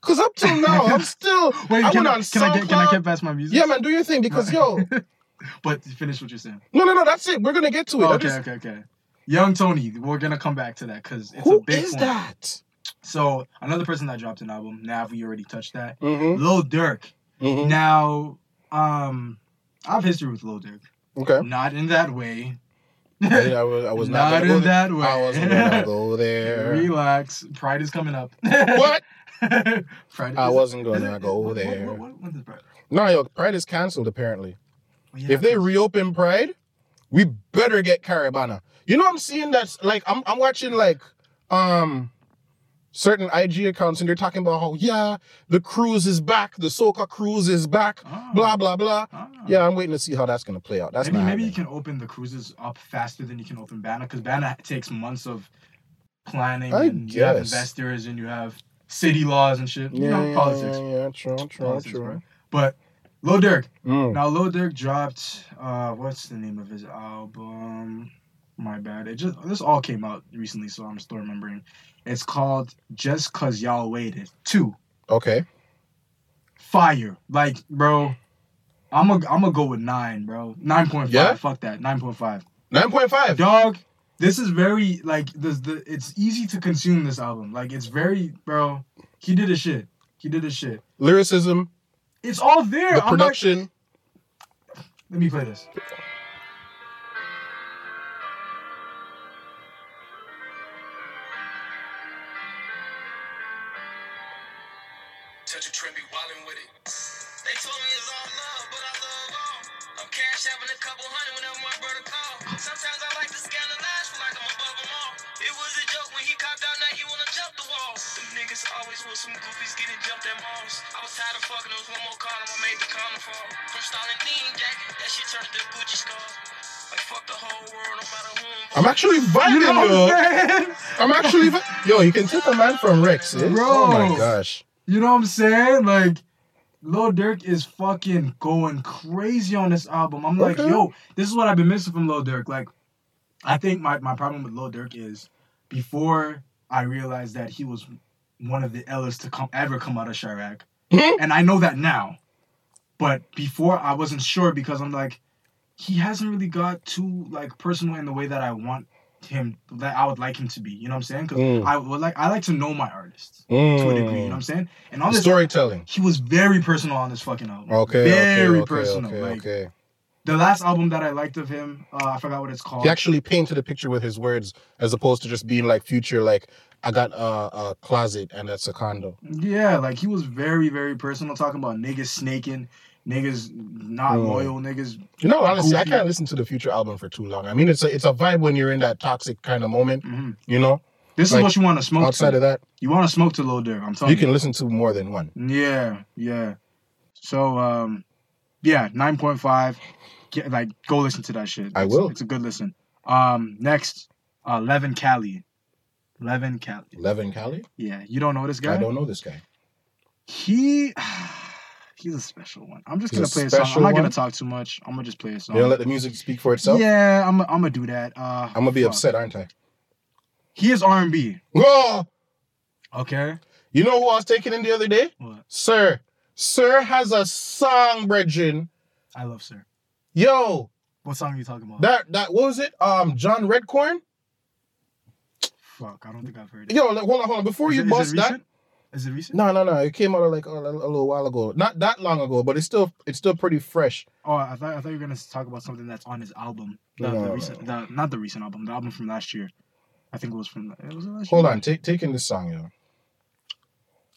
Cause up till now, I'm still. Wait, I can, I, on can I get can I get past my music? Yeah, man, do your thing because yo, but finish what you're saying. no, no, no, that's it. We're gonna get to it. Okay, just- okay, okay. Young Tony, we're gonna come back to that because it's Who a big is one. that? So another person that dropped an album, Nav, we already touched that. Mm-hmm. Lil Durk. mm-hmm. Now, um, I have history with Lil Durk. Okay. Not in that way. I, I was, I was not, not in go there. that way. I wasn't gonna go there. Relax. Pride is coming up. What? Pride I wasn't gonna go what- what- there. What, what, when is Pride? No, yo, Pride is canceled apparently. Yeah, if they reopen Pride, we better get Caribana. You know, I'm seeing that's like I'm I'm watching like um certain IG accounts and they're talking about how yeah the cruise is back, the Soca cruise is back, Ah, blah blah blah. ah. Yeah, I'm waiting to see how that's gonna play out. That's maybe maybe you can open the cruises up faster than you can open Bana because Bana takes months of planning I and you have investors and you have city laws and shit. You know, yeah, politics. Yeah, yeah, true, true, Politics, true. bro. But Lil Durk. Mm. Now Lil Durk dropped uh what's the name of his album? My bad. It just this all came out recently, so I'm still remembering. It's called Just Cause Y'all Waited. Two. Okay. Fire. Like, bro. I'm a I'm gonna go with nine, bro. Nine point five. Yeah? Fuck that. Nine point five. Nine point five. Dog, this is very like the the it's easy to consume this album. Like it's very bro. He did his shit. He did his shit. Lyricism, It's all there. the I'm not- production. let me play this. Was tired there was one more call, I made the counter fall. From styling Dean jacket, that shit turned to Gucci scarf. Like fuck the whole world, no matter who I'm actually vibing, You know what yo. I'm? I'm actually, vi- yo. You can take a man from Rex, eh? Bro. Oh my gosh. You know what I'm saying? Like, Lil Durk is fucking going crazy on this album. I'm like, Okay. yo, this is what I've been missing from Lil Durk. Like, I think my, my problem with Lil Durk is before I realized that he was one of the illest to come ever come out of Chiraq. Mhm. and I know that now. But before I wasn't sure because I'm like, he hasn't really got too like personal in the way that I want him that I would like him to be. You know what I'm saying? Because Mm. I would like I like to know my artists to a degree. You know what I'm saying? And on this Storytelling. he was very personal on this fucking album. Okay. Very okay, okay, personal. Okay. like okay. The last album that I liked of him, uh, I forgot what it's called. He actually painted a picture with his words, as opposed to just being like future. Like I got a, a closet and that's a condo. yeah, like he was very, very personal, talking about niggas snaking, niggas not Mm. loyal, niggas. You know, honestly, I can't listen to the future album for too long. I mean, it's a it's a vibe when you're in that toxic kind of moment. mhm. You know, This Like, is what you want to smoke. outside to. of that, you want to smoke to Lil Durk. I'm telling you you. can listen to more than one. Yeah, yeah. So, um, yeah, nine point five. Get like go listen to that shit. I It's- will. It's a good listen. Um, next, uh, Leven Kali. Leven Kali. Leven Kali. Yeah, you don't know this guy. I don't know this guy. He, he's a special one. I'm just He's gonna a play a song. I'm not gonna one? talk too much. I'm gonna just play a song. You gonna let the music speak for itself? yeah, I'm. I'm gonna do that. Uh, I'm gonna be fuck. upset, aren't I? He is R&B. Oh, Okay. you know who I was taking in the other day? What? Sir. Sir has a song, Bridgin. I love Sir. Yo, What song are you talking about? that that what was it? Um, John Redcorn. Fuck, I don't think I've heard it. Yo, like, hold on, hold on. Before Is you it bust that? Is it recent? no, no, no. It came out like a, a little while ago. Not that long ago, but it's still it's still pretty fresh. Oh, I thought I thought you were gonna talk about something that's on his album. The, No, the recent, the, not the recent album, the album from last year. I think it was from. It was last year. Hold year? on, take taking this song, yo.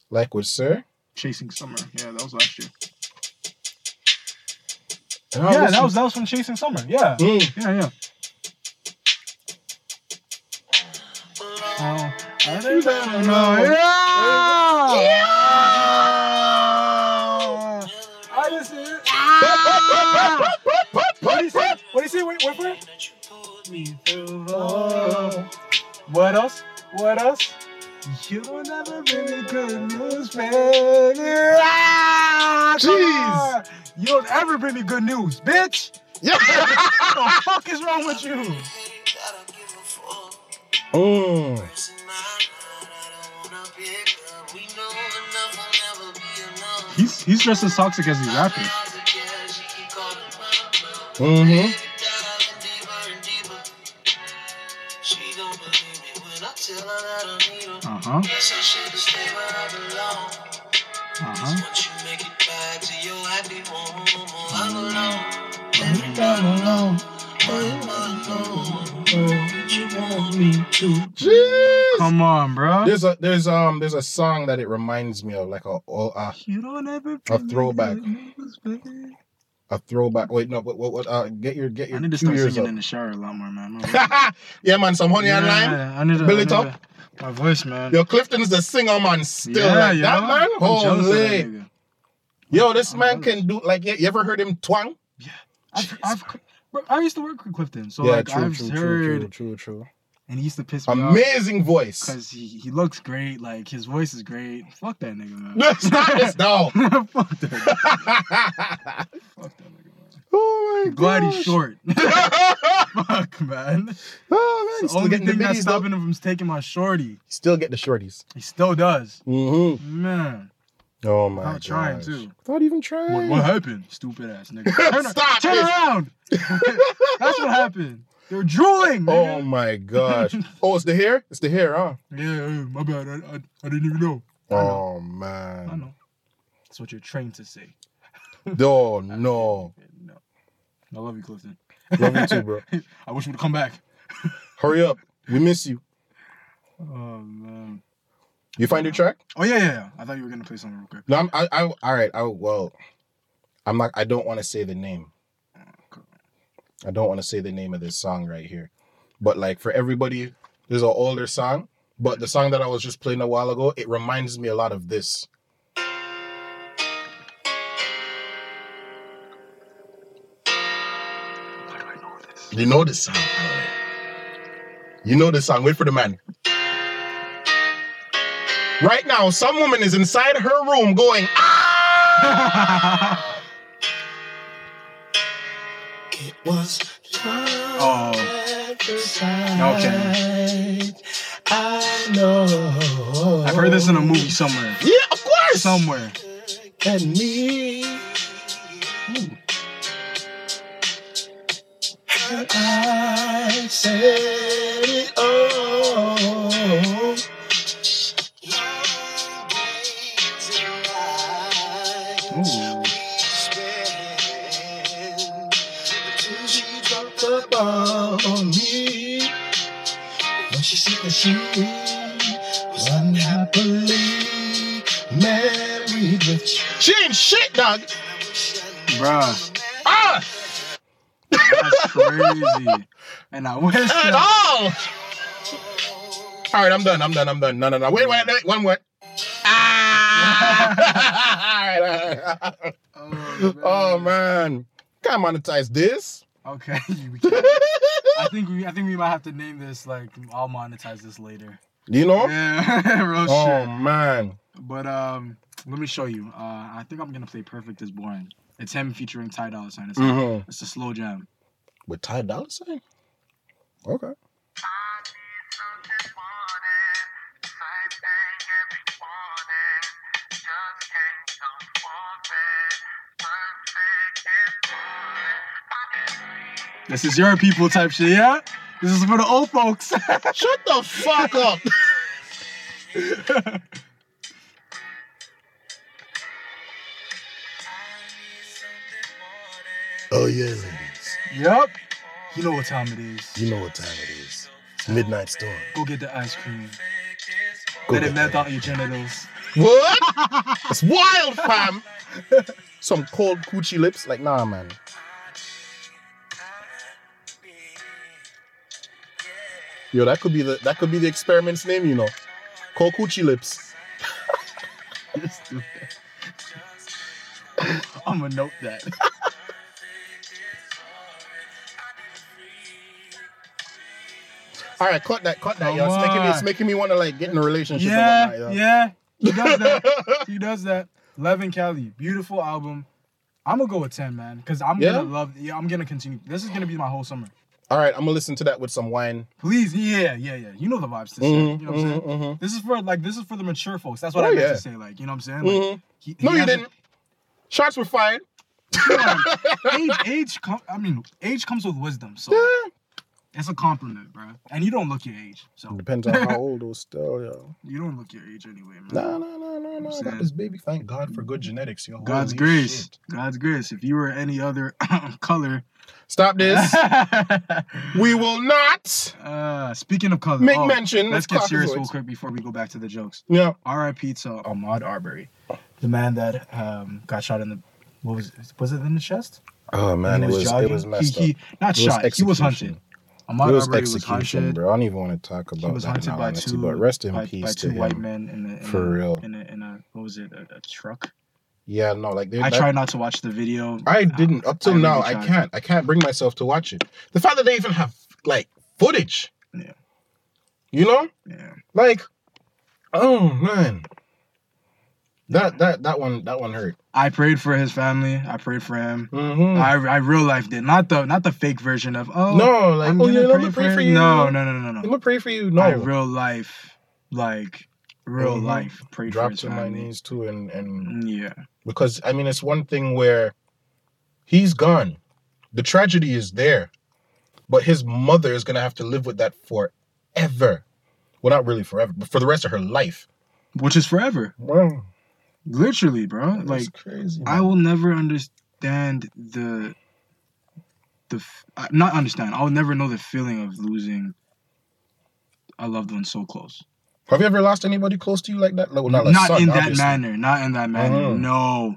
Like with Sir. Chasing Summer. Yeah, that was last year. Yeah, listen- that was that was from Chasing Summer. Yeah, Mm. yeah, yeah. Oh, I didn't know. Yeah. I just. Ah! What do you say? What do you say? Wait, wait for it. What else? What else? You don't ever bring me good news, baby. Ah, Jeez. On. You don't ever bring me good news, bitch. Yeah. What the fuck is wrong with you? Mm. He's he's just as toxic as he's rapping. Mm-hmm. Uh Jeez. Come on, bro. There's a there's um there's a song that it reminds me of like a a, You ever A throwback. good news, baby. a throwback. Wait, no, what what, what uh get your get your. I need to start singing up. in the shower a lot more, man. Yeah, man, some honey and lime. Yeah, I need to, I need Top? to- My voice, man. Yo, Clifton's the singer man still yeah, like that man. Of that Holy. Yo, this I'm man jealous. can do like you, you ever heard him twang? I've, I've, bro, I used to work with Clifton, so yeah, like true, I've true, heard, true, true, true, and he used to piss me off Amazing voice. because he, he looks great, like his voice is great. Fuck that nigga, man. No, stop this now. Fuck that. nigga. Fuck that nigga, oh my god. Glad he's short. Fuck, man. Oh man, The still only getting the thing that's though. stopping him from taking my shorty. Still get the shorties. He still does. Mm-hmm. Man, Oh my I'm god. trying too. Without even trying. What, what happened? Stupid ass nigga. Turn, Stop turn around. That's what happened. They're drooling. Oh nigga. my gosh. oh, it's the hair? It's the hair, huh? Yeah, yeah, my bad. I, I, I didn't even know. I know. Oh I know. That's what you're trained to say. Oh no. No. I love you, Clifton. Love you too, bro. I wish you would come back. Hurry up. We miss you. Oh man. You find your track? Oh yeah, yeah, yeah. I thought you were gonna play something real quick. No, I'm I, I all right. I well I'm not I don't want to say the name. I don't want to say the name of this song right here. But like for everybody, there's an older song. But the song that I was just playing a while ago, it reminds me a lot of this. Why do I know this? You know this song. You know this song. Wait for the man. Right now, some woman is inside her room going, ah! It was Oh. Okay. I know. I've heard this in a movie somewhere. Yeah, of course. Somewhere. and me. And I said she said that she was unhappily married with She ain't shit, dog. Bruh. Ah! That's crazy. and I wish At all. All right, I'm done. I'm done. I'm done. No, no, no. Wait, wait, wait. One more. Ah! all right, all right. Oh man, can't monetize this. Okay. I think we I think we might have to name this like I'll monetize this later. Do you know? Yeah, real Oh shit. man. But um, let me show you. Uh, I think I'm gonna play "Perfect Is Boring." It's him featuring Ty Dolla Sign. It's, Mhm. it's a slow jam. With Ty Dolla Sign. Okay. This is your people type shit, yeah. This is for the old folks. Shut the fuck up. oh yeah, ladies. yep. You know what time it is. You know what time it is. It's midnight storm. Go get the ice cream. Go Let it melt out your genitals. What? It's wild, fam. Some cold coochie lips. Like, nah, man. Yo, that could be the that could be the experiment's name, you know. Coochie lips. I'm gonna note that. All right, cut that, cut that, yo. It's making me, it's making me want to like get in a relationship. yeah, whatnot, yeah. He does that. he does that. Leven Kali, beautiful album. I'm gonna go with ten, man, because I'm Yeah? gonna love. Yeah, I'm gonna continue. This is gonna be my whole summer. All right, I'm gonna listen to that with some wine. Please, yeah, yeah, yeah. You know the vibes. To Mhm, you know what I'm saying? mhm, mhm. This is for like this is for the mature folks. That's what Oh, I meant yeah. to say. Like, you know what I'm saying? Like, Mhm. he, No, he you didn't. Shots were fired. age, age, com- I mean, age comes with wisdom. So Yeah. It's a compliment, bro. And you don't look your age, so Depends on how old or still, yo. you don't look your age anyway, man. No, no, no, no, no. I got this baby. Thank God for good genetics, yo. God's Holy grace, shit. God's grace. If you were any other color, Stop this. we will not uh, speaking of color, make oh, mention. Let's get serious real quick before we go back to the jokes. Yeah. R.I.P. to Ahmaud Arbery, the man that um, got shot in the. What was it? Was it in the chest? Oh man, it was it was he, he. Not It was shot. He was hunted. Ahmaud it was Arbery was execution, hunted. bro. I don't even want to talk about was that by two. but rest in by, peace by to two white him. men in a, in For a, real. In a, in a what was it? A, a truck. Yeah, no, like they, I that- tried not to watch the video. I didn't up till I really now. I can't. I can't bring myself to watch it. The fact that they even have like footage. Yeah. You know, Yeah. like, oh man, that that that one that one hurt. I prayed for his family. I prayed for him. Mm-hmm. I I real life did not the not the fake version of oh no, like I'm oh yeah, let pray me pray for him. you. No no no no no Let me pray for you. No, I real life like real Mhm. life prayed for drop his to my knees too, and and Yeah. because I mean it's one thing where he's gone, the tragedy is there, but his mother is gonna have to live with that forever. Well, not really forever, but for the rest of her life. Which is forever. Wow, Literally, bro. that's Like crazy. I will never understand the the uh, not understand. I'll never know the feeling of losing a loved one so close. Have you ever lost anybody close to you like that? Like, well, not Not, son, in that obviously. manner. Not in that manner. Mhm. No.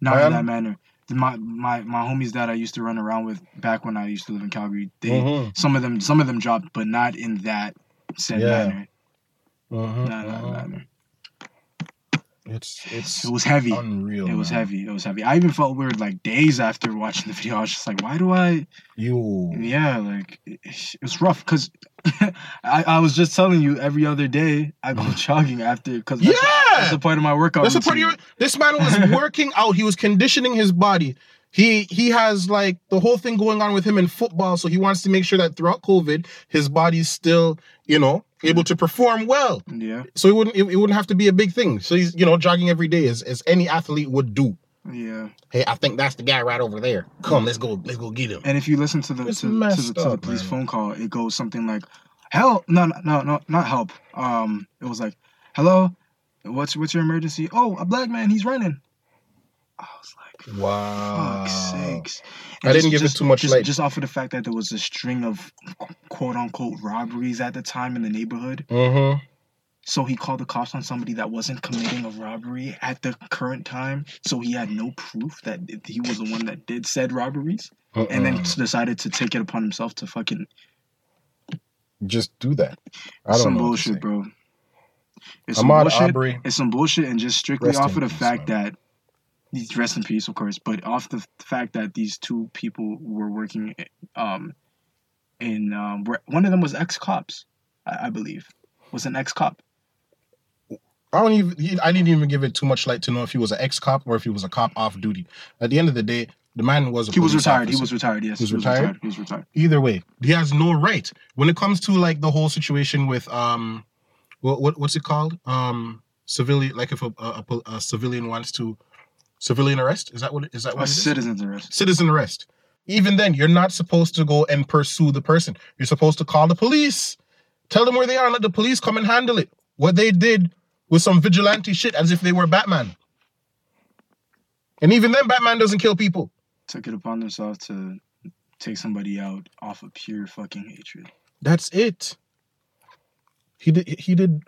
Not Man. in that manner. My my my homies that I used to run around with back when I used to live in Calgary, they Mhm, some of them some of them dropped, but not in that said Yeah. manner. mhm, Not in that mhm. manner. It's it's It was heavy. unreal. It was man. heavy. It was heavy. I even felt weird like days after watching the video. I was just like, why do I? You. Yeah, like it, it rough because I, I was just telling you every other day I go mm. jogging after because that's, that's Yeah. a part of my workout. That's a part of your. This man was working out. He was conditioning his body. He he has like the whole thing going on with him in football. So he wants to make sure that throughout COVID, his body's still you know able to perform well. Yeah, So it wouldn't it, it wouldn't have to be a big thing. So he's you know jogging every day as as any athlete would do. yeah. Hey, I think that's the guy right over there. Come, let's go. Let's go get him. And if you listen to the It's to, to the, to the police phone call, it goes something like, "Help! No, no, no, no, not help. Um, it was like, hello, what's what's your emergency? Oh, a black man, he's running. I was like, Wow. fuck's sakes. I didn't give it too much just, light. Just off of the fact that there was a string of quote unquote robberies at the time in the neighborhood. Mm-hmm. So he called the cops on somebody that wasn't committing a robbery at the current time. So he had no proof that he was the one that did said robberies. And then decided to take it upon himself to fucking just do that. I don't some know. bullshit, bro. It's some bullshit. Aubrey. It's some bullshit, and just strictly off of the fact man. that these rest in peace, of course, but off the fact that these two people were working, um, in um, where one of them was ex cops, I, I believe, was an ex cop. I don't even. I didn't even give it too much light to know if he was an ex cop or if he was a cop off duty. At the end of the day, the man was a He was retired. He was retired. Yes, He was he was retired? retired. He was retired. Either way, he has no right when it comes to like the whole situation with um, what, what what's it called? Um, civilian. Like if a, a, a a civilian wants to civilian arrest. Is that what? Is that what? A it is? citizen's arrest. citizen arrest. Even then, you're not supposed to go and pursue the person. You're supposed to call the police, tell them where they are, and let the police come and handle it. What they did was some vigilante shit, as if they were Batman. And even then, Batman doesn't kill people. Took it upon themselves to take somebody out off of pure fucking hatred. That's it. He did. He did.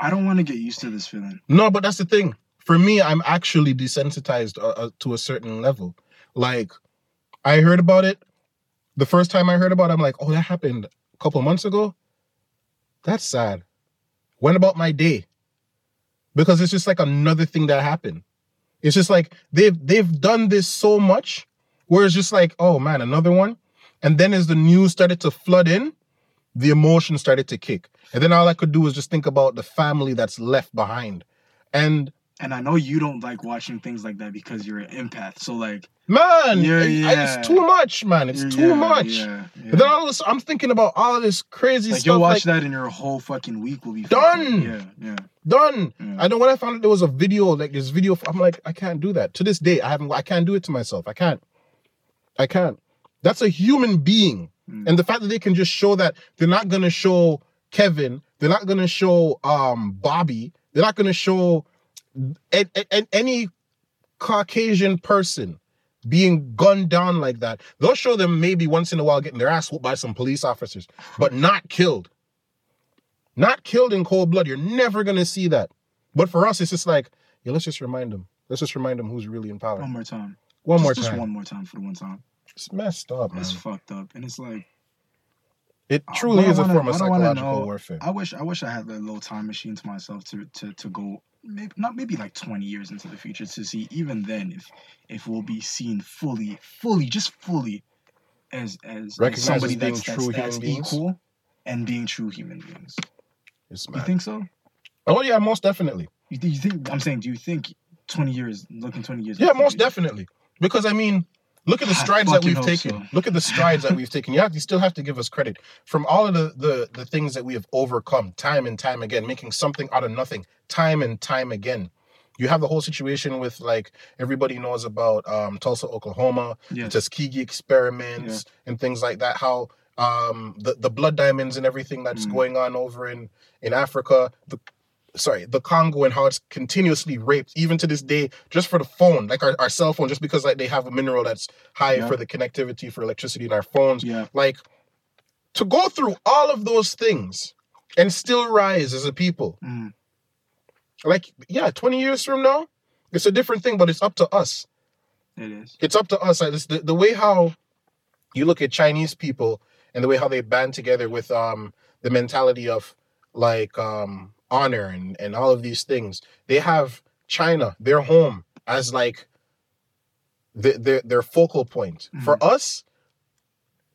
I don't want to get used to this feeling. No, but that's the thing. For me, I'm actually desensitized uh, uh, to a certain level. Like, I heard about it. The first time I heard about it, I'm like, oh, that happened a couple months ago. That's sad. Went about my day. Because it's just like another thing that happened. It's just like they've they've done this so much where it's just like, oh man, another one. And then as the news started to flood in, the emotion started to kick. And then all I could do was just think about the family that's left behind. And And I know you don't like watching things like that because you're an empath. So like, man, Yeah, yeah. it's too much, man. It's you're- too yeah, much. Yeah, yeah. And then all this, I'm thinking about all of this crazy stuff. like stuff. you'll watch like, that and your whole fucking week will be Done. fucking- Yeah, yeah. done. yeah. I know when I found out there was a video, like this video, I'm like, I can't do that. To this day, I haven't. I can't do it to myself. I can't. I can't. That's a human being, Mm. and the fact that they can just show that they're not gonna show Kevin, they're not gonna show um Bobby, they're not gonna show a- a- a- any Caucasian person being gunned down like that. They'll show them maybe once in a while getting their ass whooped by some police officers, but not killed. Not killed in cold blood. You're never gonna see that. But for us, it's just like, yeah, let's just remind them. Let's just remind them who's really in power. One more time. One just, more just time. one more time for the one time. It's messed up, man. It's fucked up, and it's like It truly is a wanna- form of psychological know- warfare. I wish I wish I had a little time machine to myself to to to go maybe not maybe like 20 years into the future to see even then if if we'll be seen fully fully just fully as as, as somebody being that's, true that's, that's human beings? equal and being true human beings. It's You think so? Oh yeah, most definitely. You, you think I'm saying do you think 20 years looking 20 years Yeah, most future- definitely. Because I mean, look at the strides that we've taken. so. Look at the strides that we've taken. You have you still have to give us credit from all of the, the the things that we have overcome time and time again, making something out of nothing time and time again. You have the whole situation with like everybody knows about um, Tulsa, Oklahoma, Yes. the Tuskegee experiments and things like that. How um, the the blood diamonds and everything that's Mm. going on over in in Africa, the sorry, the Congo and how it's continuously raped, even to this day, just for the phone, like our, our cell phone, just because like they have a mineral that's high Yeah. for the connectivity for electricity in our phones. Yeah. Like to go through all of those things and still rise as a people. Mm. Like, yeah, 20 years from now, it's a different thing, but it's up to us. It is. It's up to us. Like, the, the way how you look at Chinese people and the way how they band together with um the mentality of like um honor and, and all of these things. They have China, their home, as like the, their their focal point. For us,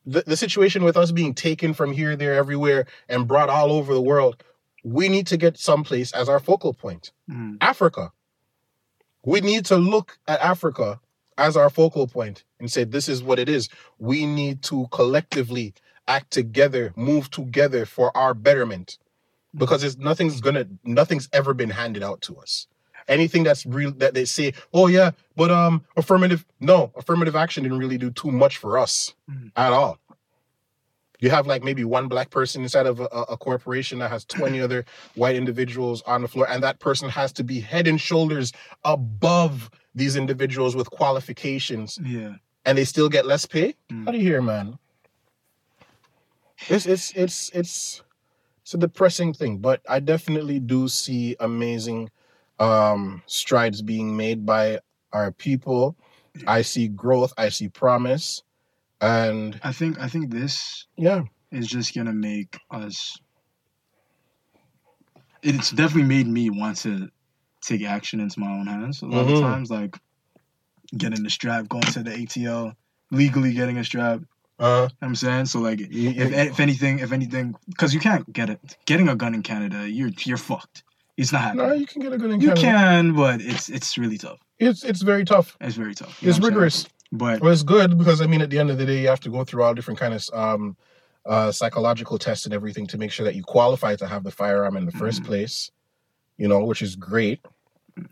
the, the situation with us being taken from here, there, everywhere, and brought all over the world, we need to get someplace as our focal point. Mm. Africa. We need to look at Africa as our focal point and say, this is what it is. We need to collectively act together, move together for our betterment. Because it's nothing's gonna nothing's ever been handed out to us. Anything that's real that they say, oh yeah, but um affirmative, no, affirmative action didn't really do too much for us Mhm. at all. You have like maybe one black person inside of a, a corporation that has 20 other white individuals on the floor, and that person has to be head and shoulders above these individuals with qualifications, Yeah. and they still get less pay. Mm. How do you hear, man? It's it's it's it's it's a depressing thing, but I definitely do see amazing um strides being made by our people. I see growth, I see promise, and I think I think this yeah, is just gonna make us. It's definitely made me want to take action into my own hands. A lot Mhm. of times, like getting the strap, going to the ATL, legally getting a strap. uh, You know what I'm saying so. Like, if if anything, if anything, because you can't get it. Getting a gun in Canada, you're you're fucked. It's not happening. no, you can get a gun in Canada. you can, but it's it's really tough. It's it's very tough. It's very tough. you It's rigorous. But Well, it's good because I mean, at the end of the day, you have to go through all different kind of um, uh, psychological tests and everything to make sure that you qualify to have the firearm in the 1st Mhm. place. You know, which is great.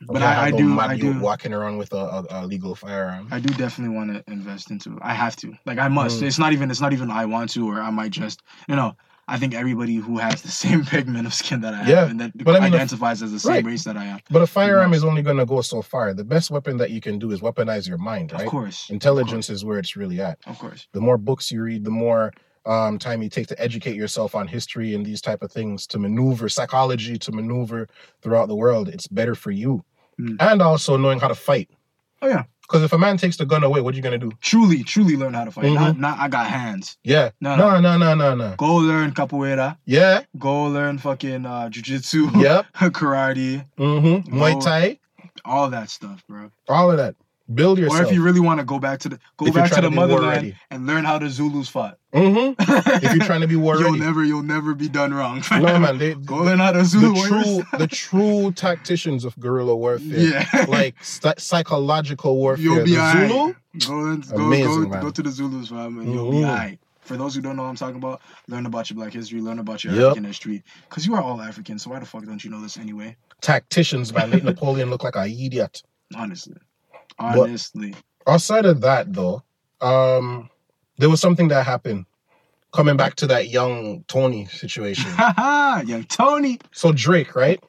but I, I do I do walking around with a, a, a legal firearm. I do definitely want to invest into. I have to. Like I must. Mm. It's not even. It's not even I want to, or I might just. You know. I think everybody who has the same pigment of skin that I have Yeah, and that but I mean, identifies as the same right. race that I am. but a firearm is only going to go so far. The best weapon that you can do is weaponize your mind, right? Of course. Intelligence is where it's really at. Of course. The more books you read, the more um, time you take to educate yourself on history and these type of things to maneuver psychology to maneuver throughout the world. It's better for you, Mm. and also knowing how to fight. Oh yeah. Because if a man takes the gun away, what are you gonna do? Truly, truly learn how to fight. Mhm. Not, not I got hands. Yeah. No, No, no, no, no, no. Go learn capoeira. Yeah. Go learn fucking uh, jujitsu. Yep. karate. Mm-hmm. Muay Thai. All that stuff, bro. All of that. Build yourself. Or if you really want to go back to the go If back to the to motherland and learn how the Zulus fought. mm-hmm. If you're trying to be war you'll never you'll never be done wrong. no man, they, Go learn how to Zulu the true the true tacticians of guerrilla warfare. Yeah. Like st- psychological warfare. You'll be the. Zulu. Go and go Amazing, go, man. go to the Zulus, fam, and you'll be Mhm. alright. For those who don't know what I'm talking about, learn about your Black history, learn about your Yep. African history, because you are all African. So why the fuck don't you know this anyway? Tacticians, man, make Napoleon look like an idiot. Honestly, honestly, Outside of that, though, um, there was something that happened. Coming back to that young Tony situation. haha, young Tony. so Drake, right?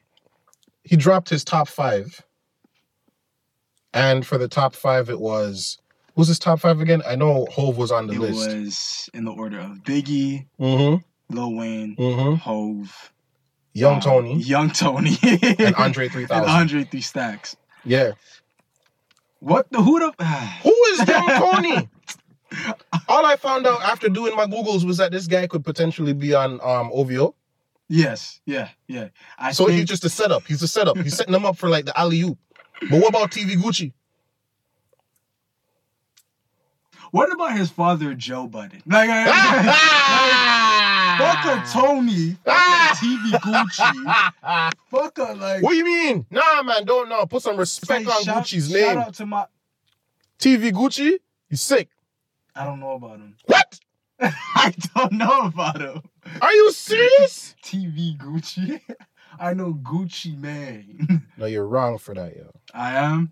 He dropped his top five, and for the top five, it was who's his top five again? I know Hove was on the It list. It was in the order of Biggie, Mm-hmm. Lil Wayne, Mm-hmm. Hove, Young um, Tony Young Tony, and Andre three and. Andre Three Stacks. Yeah. What the who the? Who is Young Tony? All I found out after doing my Googles was that this guy could potentially be on um OVO. yes, yeah, yeah. I So think, he's just a setup. He's a setup. He's setting them up for like the alley oop. But what about TV Gucci? What about his father, Joe Budden? Like, I, fuck a Tony, fuck a ah! TV Gucci, fuck a like. What do you mean? Nah, man, don't know. Put some respect say on shout- Gucci's name. Shout out to my. TV Gucci, you sick. I don't know about him. What? I don't know about him. Are you serious? TV Gucci. I know Gucci man. no, you're wrong for that, yo. I am.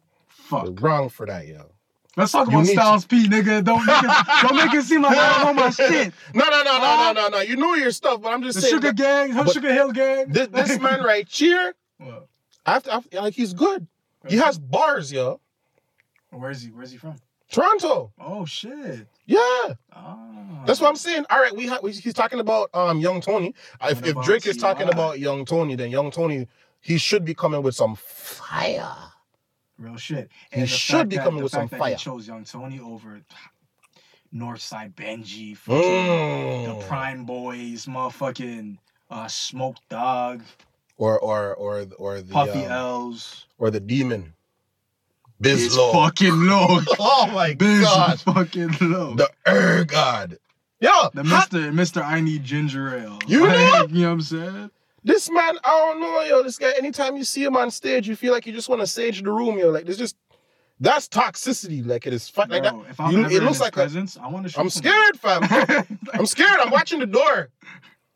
You're Fuck. wrong for that, yo. Let's talk about Styles P, nigga. Don't make it, don't make it seem like I don't know my shit. No, no, no, no, no, no, no. You know your stuff, but I'm just The saying. Sugar that Gang, her Sugar Hill Gang. this, this man right here, after, after, like he's good. He has bars, yo. Where's he? Where's he from? Toronto. Oh shit. Yeah. Ah. That's what I'm saying. All right, we, ha- we he's talking about um Young Tony. If, What if about Drake is talking about Young Tony, then Young Tony he should be coming with some fire. Real shit. He the should be that- coming with some fire. He chose Young Tony over Northside Benji, fucking Mm. the Prime Boys, motherfucking uh, Smoke Dawg. or or or or the Puffy um, L's. or the demon. It's Bizlo. fucking low. Oh my Biz god. fucking low. The Er God. Yo, The Mr. Mr. I need ginger ale. You Like. You know what I'm saying? This man, I don't know, yo. This guy, anytime you see him on stage, you feel like you just want to sage the room, yo. Like, there's just that's toxicity. Like it is like that. If I'm You- it looks like presence, I want to shoot I'm scared, fam. I'm scared. I'm watching the door.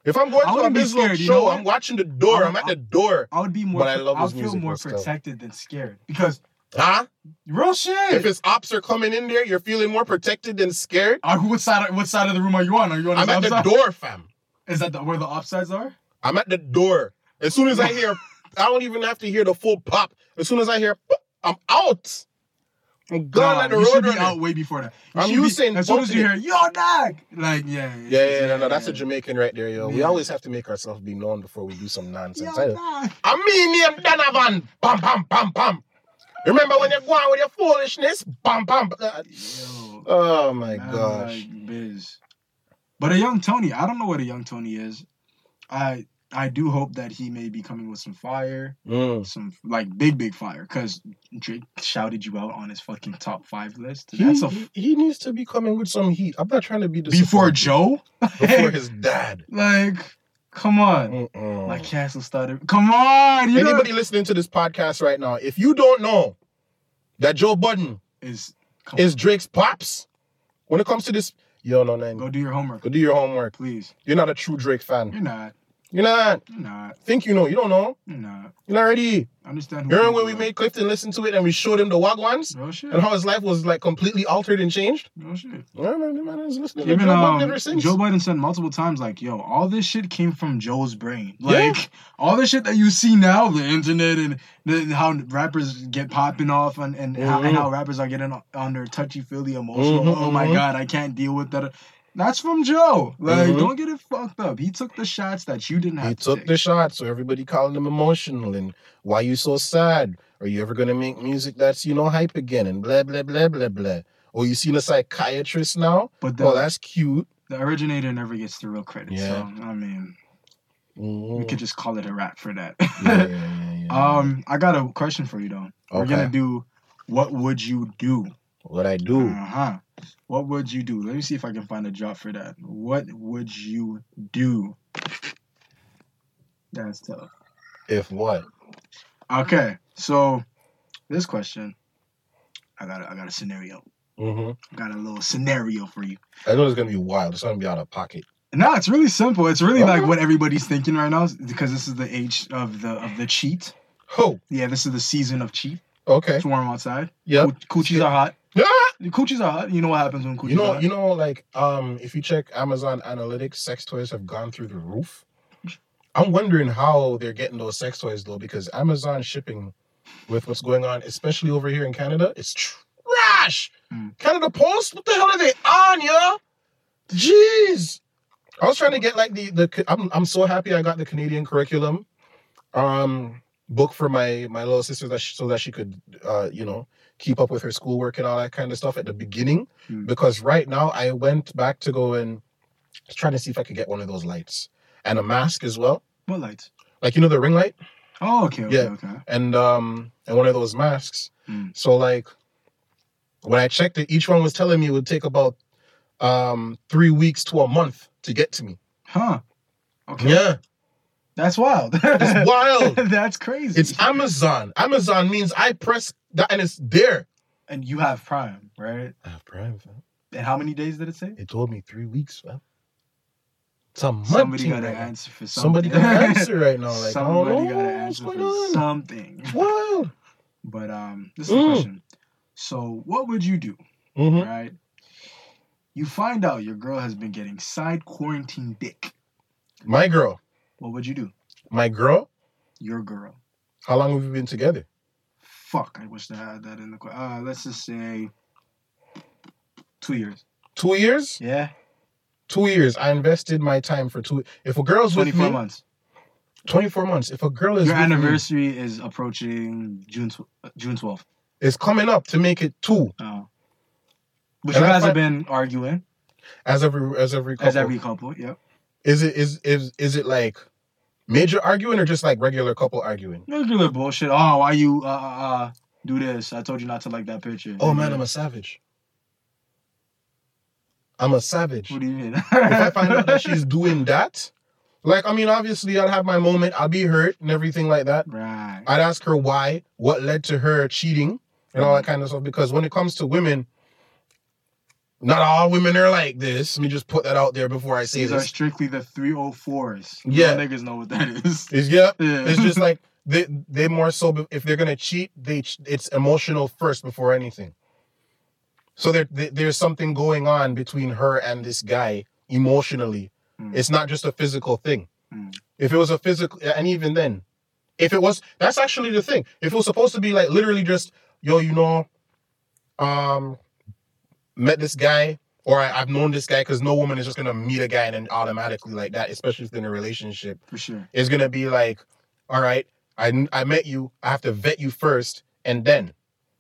If I'm going to a business scared, you know show. I'm watching the door. I'm at the door. I would be more. But I love I'll feel more protected than scared because Huh? real shit. If his ops are coming in there, you're feeling more protected than scared. Uh, what side? What side of the room are you on? Are you on the I'm at the door, fam. Is that the, where the ops offsides are? I'm at the door. As soon as I hear, I don't even have to hear the full pop. As soon as I hear, pop, I'm out. I'm gone Nah, at the you should road be runner. out way before that. You I'm using. be- As soon as you hear. "Yo, dog," like yeah, Yeah, yeah, no, no, that's a Jamaican right there, yo. We always have to make ourselves be known before we do some nonsense. Yo, I, mean, name Donovan. Bam, bam, bam, bam. Remember when you're going with your foolishness? Bam, bam. bam. Yo, Oh my gosh. like, biz. But a young Tony, I don't know what a young Tony is. I I do hope that he may be coming with some fire, Mm. some like big big fire, because Drake shouted you out on his fucking top five list. He, That's a he, he needs to be coming with some heat. I'm not trying to be before. Joe. Before his dad. like, come on. Mm-mm. My castle started. Come on, you know Anybody listening to this podcast right now, if you don't know that Joe Budden is come is Drake's pops, when it comes to this, you don't know on, nothing. go do your homework, Go do your homework. please. You're not a true Drake fan. You're not. You're not. You're not. Think you know. You don't know. You're not. You're not ready. Understand who remember when we made Clifton listen to it and we showed him the Wagwans Real shit. and how his life was like completely altered and changed? Real shit. Yeah, man, the man is listening to Even Joe um, ever since. Joe Budden said multiple times, like, "Yo, all this shit came from Joe's brain. Yeah. Like, all the shit that you see now, the internet and the, how rappers get popping off, and and, how, and Mhm. how rappers are getting on- their touchy feely emotional. Mhm, oh my mhm. god, I can't deal with that. That's from Joe. Like, Mhm. don't get it fucked up. He took the shots that you didn't have He to took take. the shots, so everybody calling him emotional and why you so sad? Are you ever gonna make music that's you know hype again and blah blah blah blah blah? Or you seen a psychiatrist now? But the, Oh, that's cute. the originator never gets the real credit. Yeah. So I mean, we Mhm. could just call it a rap for that. yeah, yeah, yeah, um, I got a question for you though. Okay. We're gonna do. What would you do? what I do? Uh huh. What would you do? Let me see if I can find a job for that. What would you do? That's tough. If what? Okay, so this question, I got a, I got a scenario. Mm-hmm. I got a little scenario for you. I know it's gonna be wild. It's gonna be out of pocket. No, it's really simple. It's really like what everybody's thinking right now because this is the age of the of the cheat. Oh, Yeah, this is the season of cheat. okay. It's warm outside. Yeah. Coo- Coochies are hot. The coochies are hot. You know what happens when coochies You are know, you know, like um, if you check Amazon Analytics, sex toys have gone through the roof. I'm wondering how they're getting those sex toys though, because Amazon shipping with what's going on, especially over here in Canada, it's trash. Mm. Canada Post, what the hell are they on, yo? Jeez. I was trying to get like the the. I'm I'm so happy I got the Canadian curriculum, um, book for my my little sister that she, so that she could uh you know keep up with her schoolwork and all that kind of stuff at the beginning Mm. because right now I went back to go and trying to see if I could get one of those lights and a mask as well, what lights? like you know the ring light Oh, okay, okay, Yeah. okay. and um and one of those masks. Mm. So like when I checked it, each one was telling me it would take about um three weeks to a month to get to me. Huh. Okay. Yeah, That's wild. That's wild. That's crazy. It's Amazon. Amazon means I press that and it's there. and you have Prime, right? I have Prime. Fam. And how many days did it say? It told me three weeks. Fam. It's a month. Somebody got to right answer for something. Somebody got to answer right now. Like Somebody don't got to answer for on. something. Wild. But um, this is Mm. the question. So, what would you do, Mhm. right? You find out your girl has been getting side quarantine dick. My girl. What would you do? My girl. Your girl. How long have we been together? Fuck, I wish I had that in the question. Uh, let's just say two years. Two years. Yeah, Two years. I invested my time for two. If a girl's with 24 me, months. twenty-four months. If a girl is Your with me, anniversary is approaching June tw- uh, June 12th. it's coming up to make it two. Oh. Which And you guys have been arguing As every as every couple. as every couple. Yep. Is it is is is it like Major arguing or just like regular couple arguing? Regular bullshit. Oh, why you uh uh uh do this? I told you not to like that picture. Oh man, I'm a savage. I'm a savage. What do you mean? if I find out that she's doing that, like I mean, obviously I'll have my moment, I'll be hurt and everything like that. right. I'd ask her why, what led to her cheating, and all that kind of stuff. Because when it comes to women, not all women are like this. Let me just put that out there before I say These are strictly the 304s. Yeah. Real niggas know what that is. Is yeah, Yeah. it's just like they they more so if they're gonna cheat, they it's emotional first before anything. So there, there there's something going on between her and this guy emotionally. Mm. It's not just a physical thing. Mm. If it was a physical, and even then, if it was, that's actually the thing. If it was supposed to be like literally just, yo, you know, um, met this guy, or I, I've known this guy, because no woman is just gonna meet a guy and then automatically like that, especially if they're in a relationship For sure. is gonna be like, all right, I I met you, I have to vet you first, and then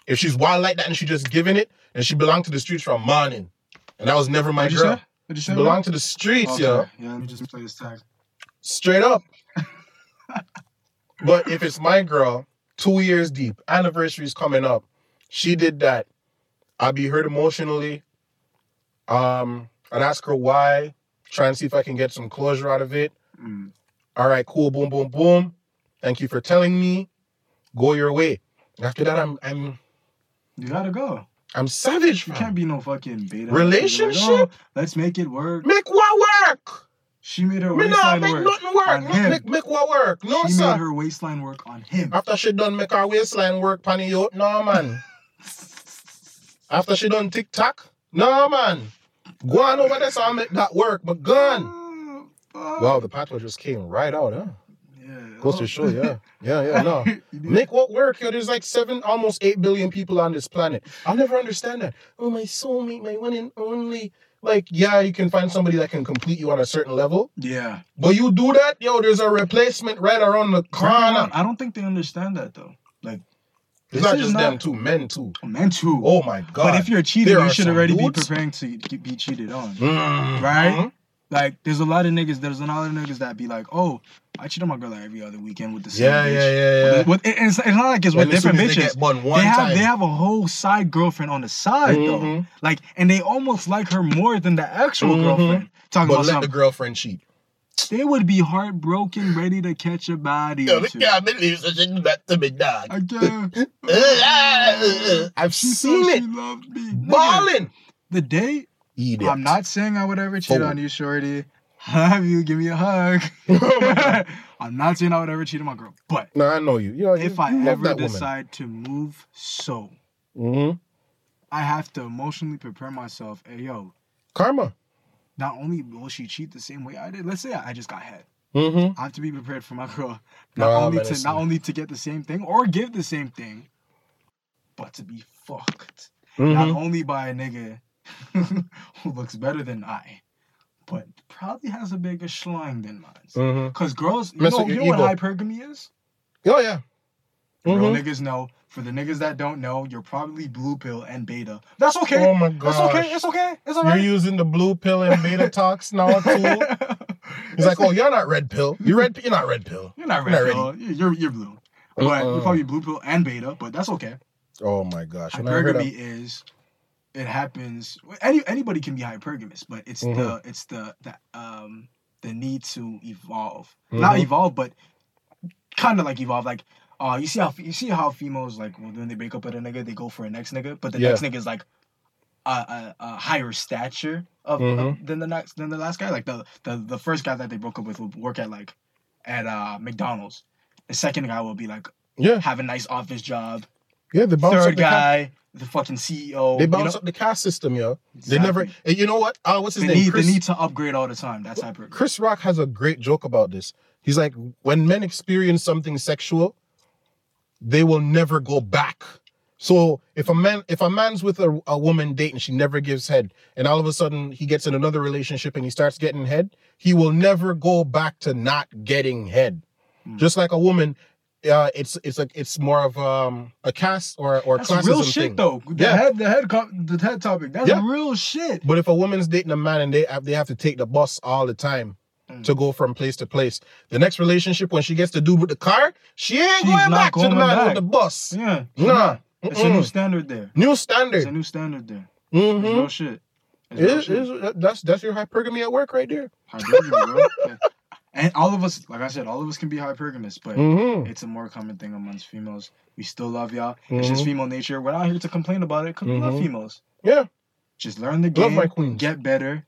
if she's wild like that and she just giving it, and she belonged to the streets from morning, and that was never my What'd girl. you say? belonged to the streets, okay. yo, Yeah, let me just play this tag. straight up. but if it's my girl, two years deep, anniversary's coming up, she did that. I'd be hurt emotionally. Um, I'd ask her why, try and see if I can get some closure out of it. Mm. All right, cool, boom, boom, boom. Thank you for telling me. Go your way. After that, I'm I'm You gotta go. I'm savage. You can't be no fucking beta. Relationship? Like, oh, let's make it work. Make what work? She made her Me waistline make work. nothing work. on Make, him. make, make what work? No, she sir. made her waistline work on him. After she done make her waistline work, panny no man. After she done TikTok, no man. Go on over there so I make that work, but gun. Oh, Wow, oh. the pathway just came right out, huh? Yeah. Goes to oh. show, yeah. Yeah, yeah, no. Make what work? Yo, there's like seven, almost eight billion people on this planet. I'll never understand that. Oh, my soulmate, my one and only. Like, yeah, you can find somebody that can complete you on a certain level, yeah. but you do that, yo, there's a replacement right around the corner. I don't think they understand that though. Like It's this not is just not- them two, men too. men too. Oh my god. but if you're cheating, There you should already be preparing to be cheated on. Mhm. Right? Like there's a lot of niggas. There's a lot of niggas that be like, oh, I cheat on my girl like every other weekend with the same Yeah, bitch. yeah, yeah, yeah. With, with, it's, it's not like it's with And as soon different as they bitches. one one they have time. they have a whole side girlfriend on the side though. Mhm. Like, and they almost like her more than the actual Mhm. girlfriend. Talking but about let the girlfriend cheat. They would be heartbroken, ready to catch a body or two. believe such a back to me, dog. I can't. I've she seen it. She loved me. Balling. The day. Idiot. I'm not saying I would ever cheat on you, shorty. Have you give me a hug? Oh I'm not saying I would ever cheat on my girl, but No, I know you. You know, if you I ever woman. decide to move so, hmm I have to emotionally prepare myself. Hey, yo, Karma. Not only will she cheat the same way I did. Let's say I I just got head. Mm-hmm. I have to be prepared for my girl, not only to not only to get the same thing or give the same thing, but to be fucked. Mm-hmm. Not only by a nigga who looks better than I, but probably has a bigger schlong than mine. Mm-hmm. Cause girls, you Mess know, you know what hypergamy is? Oh yeah. Real Mhm. niggas know. For the niggas that don't know, you're probably blue pill and beta. That's okay. Oh my That's god. okay. It's okay. It's all right. You're using the blue pill and beta talks now too. He's like, oh, you're not red pill. You're red. You're not red pill. You're not You're red not pill. You're you're blue. But Uh-uh. you're probably blue pill and beta. But that's okay. Oh my gosh. When Hypergamy of, is it happens. Any anybody can be hypergamous, but it's Mm-hmm. the it's the the um the need to evolve, not Mhm. evolve, but kind of like evolve. Like uh, you see how you see how females like when they break up with a nigga, they go for a next nigga, but the Yeah. next nigga is like a, a, a higher stature of, Mhm. of than the next than the last guy. Like the the the first guy that they broke up with will work at like at uh McDonald's. The second guy will be like yeah, have a nice office job. yeah, the Third ca- guy, the fucking CEO. they you bounce know? up the caste system, yo. They never. and you know what? Uh, what's his They name? need, Chris, they need to upgrade all the time. That's hyper. Chris Rock has a great joke about this. He's like, when men experience something sexual, they will never go back. So if a man, if a man's with a, a woman dating, she never gives head, and all of a sudden he gets in another relationship and he starts getting head, he will never go back to not getting head. Hmm. Just like a woman, uh, it's it's like it's more of um, a caste or or That's classism real shit thing. though. The Yeah. head, the head, co- the head topic. That's Yeah. real shit. But if a woman's dating a man and they have, they have to take the bus all the time, Mm. to go from place to place. The next relationship, when she gets to do with the car, she ain't She's going back to the man back. with the bus. Yeah. Nah. It's a new standard there. New standard. It's a new standard there. Mm-hmm. real shit. Is, is, that's that's your hypergamy at work right there. Hypergamy, bro. And all of us, like I said, all of us can be hypergamous, but Mm-hmm. it's a more common thing amongst females. We still love y'all. It's just Mhm. female nature. We're not here to complain about it because we love females. Yeah. Just learn the game. Love my queens. get better,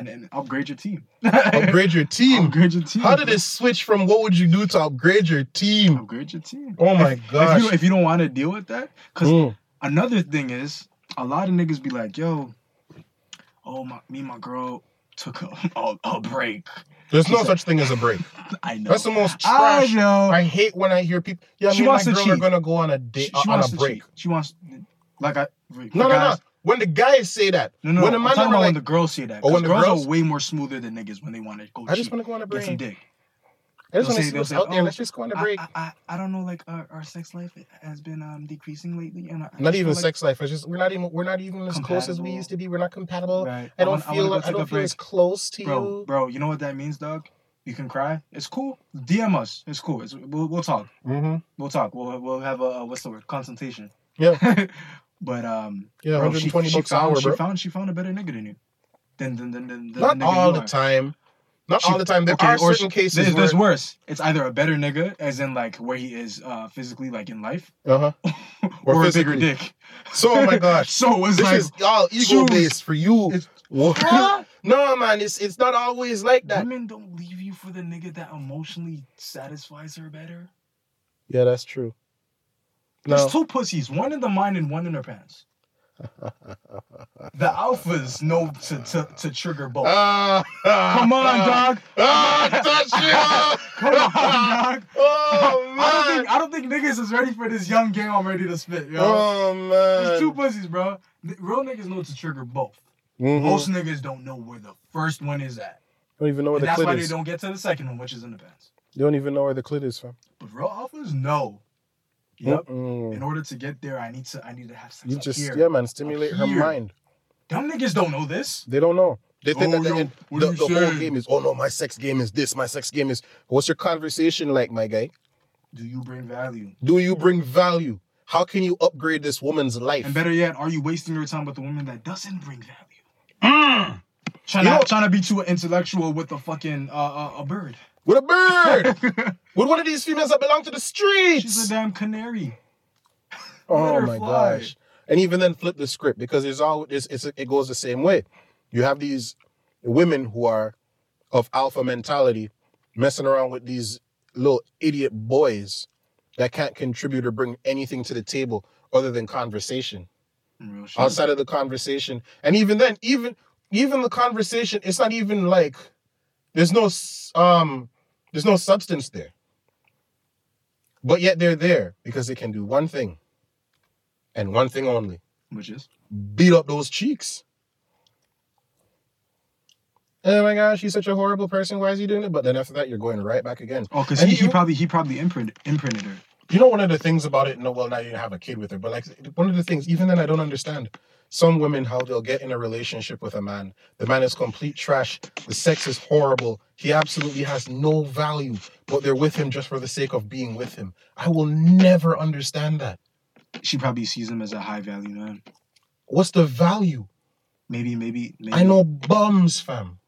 and then upgrade your team. Upgrade your team. Upgrade your team. How did it switch from what would you do to upgrade your team? Upgrade your team. Oh my If you, gosh. if you don't want to deal with that, because Mm. another thing is, a lot of niggas be like, yo, oh, my, me and my girl took a, a, a break. There's no such thing as a break. I know. That's the most trash. I know. I hate when I hear people. Yeah, She me and my wants to girl are gonna go on a date she, she on a break. cheat. She wants, like I. No, no, no. When the guys say that, No, no, when the I'm talking about like, when the girls say that. Oh, when the girls girls- are way more smoother than niggas when they want to go I just want to go on a break. get some dick. I just want to see out there. "Oh, Let's just go on a I, break. I, I, I don't know, like our, our sex life has been um decreasing lately, and I, I Not even like- sex life. It's just we're not even we're not even as close as we used to be. We're not compatible. Right. I don't wanna feel I don't feel break. as close to bro, you. bro. You know what that means, dog? You can cry. It's cool. DM us. It's cool. It's, we'll, we'll talk. Mm-hmm. We'll talk. We'll we'll have a, a what's the word? Consultation. Yeah. but um, Yeah, bro, 120 she, bucks she an found, hour, she found she found a better nigga than you. Than than than than, than Not all the are. time. Not She- all the time. There okay, are certain she- cases There's, where. there's worse. It's either a better nigga, as in like where he is uh physically, like in life, uh-huh. Or or, a bigger dick. So oh my gosh. So it's This like is all ego based for you. What? no man, it's it's not always like that. women don't leave you for the nigga that emotionally satisfies her better. Yeah, that's true. There's two pussies, one in the mind and one in her pants. The alphas know to to, to trigger both. Ah, Come on, dog. Ah, touch you. Come on, dog. Oh I don't man. think I don't think niggas is ready for this young game. I'm ready to spit, yo. Oh man. There's two pussies, bro. N- Real niggas know to trigger both. Mhm. Most niggas don't know where the first one is at. Don't even know where And the that's why clit they don't get to the second one, which is in the pants. They don't even know where the clit is from. But real alphas know. Yep. Mm-mm. In order to get there, I need to I need to have sex You up just here. yeah, man. Stimulate her mind. Them niggas don't know this. They don't know. They think Oh, that the, yo, what the, the whole game is oh no, my sex game is this. My sex game is. What's your conversation like, my guy? Do you bring value? Do you bring value? How can you upgrade this woman's life? And better yet, are you wasting your time with a woman that doesn't bring value? Trying You to know- trying to be too intellectual with a fucking uh, uh, a bird. With a bird. With one of these females that belong to the streets. She's a damn canary. Oh my fly. gosh! And even then, flip the script because there's it's, it's it goes the same way. You have these women who are of alpha mentality, messing around with these little idiot boys that can't contribute or bring anything to the table other than conversation. Outside of the conversation, and even then, even even the conversation, it's not even like there's no um there's no substance there. But yet they're there because they can do one thing and one thing only Which is beat up those cheeks. Oh my gosh, he's such a horrible person. Why is he doing it? But then after that, you're going right back again. oh, because he, he probably he probably imprinted imprinted her. You know, one of the things about it, no, well, now you have a kid with her, but like one of the things, even then, I don't understand. Some women, how they'll get in a relationship with a man. The man is complete trash. The sex is horrible. He absolutely has no value, but they're with him just for the sake of being with him. I will never understand that. She probably sees him as a high value man. What's the value? Maybe maybe maybe. I know bums, fam.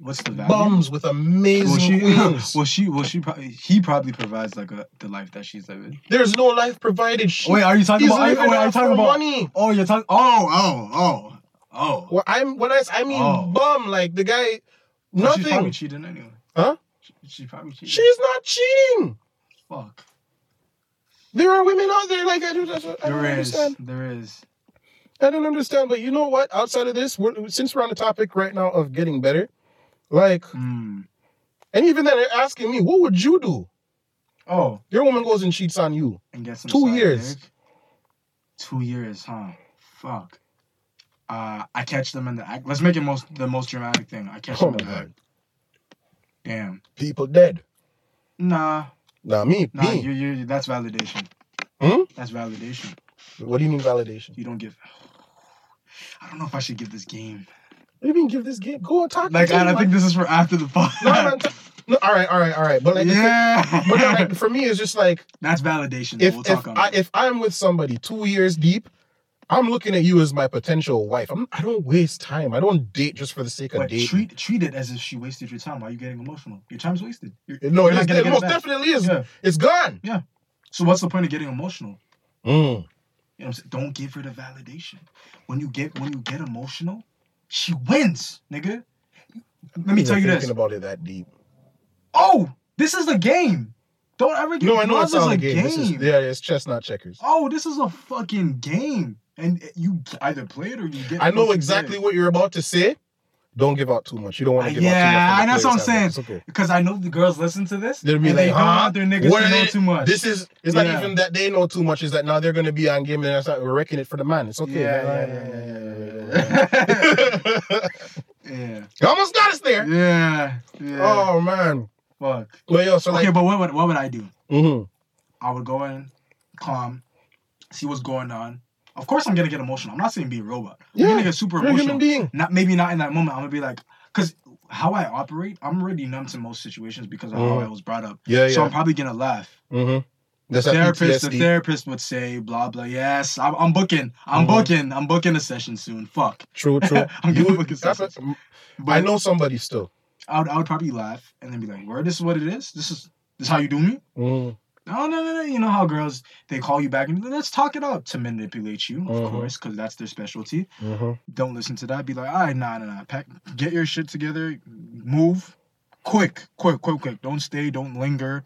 What's the value? Bums with amazing Well, she, queens. well, she, well, she probably, he probably provides like a the life that she's living. There's no life provided. She, Wait, are you talking about? Living wait, are you talking about? money. Oh, you're talking. Oh, oh, oh, oh. Well, I'm when I I mean Oh. bum, like the guy, But She's probably nothing. cheating anyway. Huh? She, she probably cheating. She's not cheating. fuck. There are women out there like I don't, I don't There is. understand. There is. I don't understand. But you know what? Outside of this, we're, since we're on the topic right now of getting better, like, Mm. and even then, they're asking me, what would you do? Oh, Your woman goes and cheats on you. and get some. Two years. dick. Two years, huh? Fuck. Uh, I catch them in the act. Let's make it most the most dramatic thing. I catch Oh them in the act. Damn. People dead. Nah, Now me, nah. me. You, you. That's validation. Hmm? That's validation. What do you mean validation? You don't give. I don't know if I should give this game. What do you mean give this game? Go and talk. Like, to him, I, I think this is for after the pod. No, man. t- no, all right, all right, all right. But like, the thing- yeah. but no, like, for me, it's just like That's validation. If we'll if talk on I if I'm with somebody two years deep, I'm looking at you as my potential wife. I'm I don't waste time. I don't date just for the sake of But dating. treat treat it as if she wasted your time. Why are you getting emotional? Your time's wasted. You're- no, you're it, not is, it most definitely is. Yeah. It's gone. Yeah. So what's the point of getting emotional? Mm. You know what I'm saying? Don't give her the validation. When you get when you get emotional, she wins, nigga. Let me tell you thinking this. about it that deep. Oh, this is a game. Don't ever get No, I know it's is a game. This is, yeah, it's chestnut checkers. Oh, this is a fucking game. And you either play it or you get I know exactly what you're about to say. Don't give out too much. You don't want to give Yeah, out too much. Yeah, I- that's what I'm saying. It's okay. Because I know the girls listen to this. They'll be like, they huh? their niggas What know too much. This is it's not even that they know too much, is that now they're gonna be on game and that's not, wrecking it for the man. It's okay. Yeah, yeah, yeah, yeah, yeah, yeah. Almost got us there. yeah. Yeah. Oh man. fuck. Well yo, so okay, like but what would what would I do? mhm. I would go in, calm, see what's going on. Of course, I'm gonna get emotional. I'm not saying be a robot. I'm Yeah, gonna get super emotional. human being. Not maybe not in that moment. I'm gonna be like, because how I operate, I'm already numb to most situations because of how Mhm. I was brought up. Yeah, So I'm probably gonna laugh. Mm-hmm. The That's that therapist, the therapist would say, blah blah. Yes, I'm, I'm booking. I'm Mhm. booking. I'm booking a session soon. Fuck. True, true. I'm You- gonna book a session. But I know somebody still. I would, I would probably laugh and then be like, "Where? This is what it is. This is this is how you do me." Mhm. No, no, no, no. You know how girls they call you back and let's talk it out to manipulate you, of Mhm. course, because that's their specialty. Mhm. Don't listen to that. Be like, all right, nah, nah, nah. Pack, get your shit together. Move, quick, quick, quick, quick. Don't stay. Don't linger.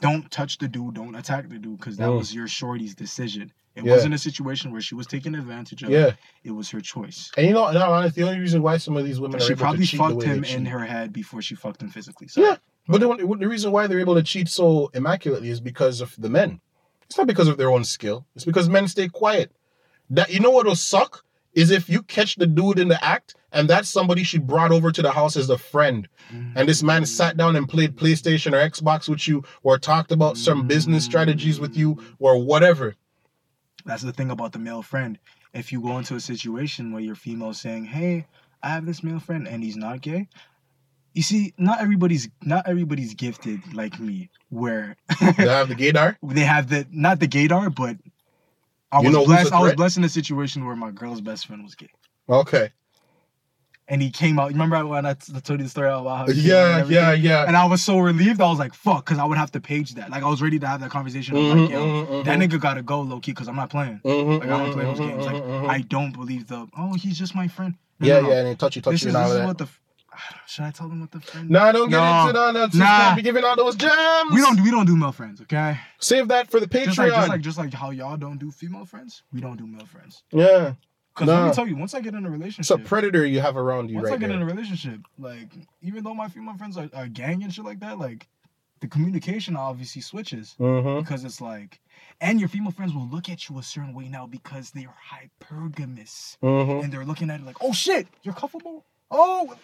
Don't touch the dude. Don't attack the dude, because that Mm. was your shorty's decision. It Yeah. wasn't a situation where she was taking advantage of. Yeah. It. it was her choice. And you know, in all the only reason why some of these women are She probably to cheat the fucked him in her head before she fucked him physically. So. Yeah. But the, the reason why they're able to cheat so immaculately is because of the men. It's not because of their own skill. It's because men stay quiet. That you know what will suck is if you catch the dude in the act and that's somebody she brought over to the house as a friend, and this man mm. sat down and played PlayStation or Xbox with you, or talked about some business mm. strategies with you, or whatever. That's the thing about the male friend. If you go into a situation where your female saying, "Hey, I have this male friend and he's not gay," you see, not everybody's not everybody's gifted like me, where They have the gaydar. they have the not the gaydar, but I You was blessed. I was blessed in a situation where my girl's best friend was gay, Okay. and he came out. Remember when I t- told you the story about how he Yeah, yeah, yeah. And I was so relieved. I was like, "Fuck," because I would have to page that. Like I was ready to have that conversation. I was like, "Yo, mhm, that mhm. nigga gotta go, low key, because I'm not playing." Mhm, Like I don't play those mhm, games. Like. I don't believe the oh he's just my friend. No, yeah, no, no. yeah, and then touchy, touchy, This is, this is that. what the f- should I tell them what the friend? Nah, don't get No. into that. That's Nah. nah. Be giving out those gems. we don't we don't do male friends. Okay, save that for the Patreon. just like just like just like how y'all don't do female friends, we don't do male friends. yeah, Because let me tell you, once I get in a relationship, it's a predator you have around you once I right get in a relationship, like even though my female friends are, are gang and shit like that, like the communication obviously switches. Mm-hmm. because it's like and your female friends will look at you a certain way now because they're hypergamous Mm-hmm. and they're looking at it like oh shit you're comfortable. oh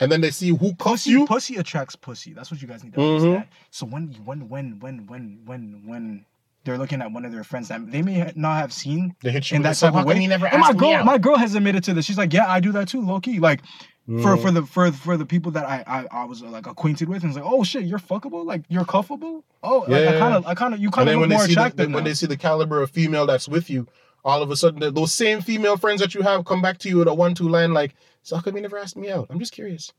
And then they see who cuffs pussy you. pussy attracts pussy. That's what you guys need to Mhm. understand. So when when when when when when when they're looking at one of their friends that they may not have seen They hit you in that type of way. never and my girl my girl has admitted to this. She's like yeah I do that too Loki. like for Mm. for the for for the people that I I, I was like acquainted with and it's like oh shit you're fuckable? Like you're cuffable? Oh like, I kind of I kind of you kind of look when they more see the, attractive when they see the caliber of female that's with you, all of a sudden those same female friends that you have come back to you with a one-two line like, "So how come you never asked me out? I'm just curious."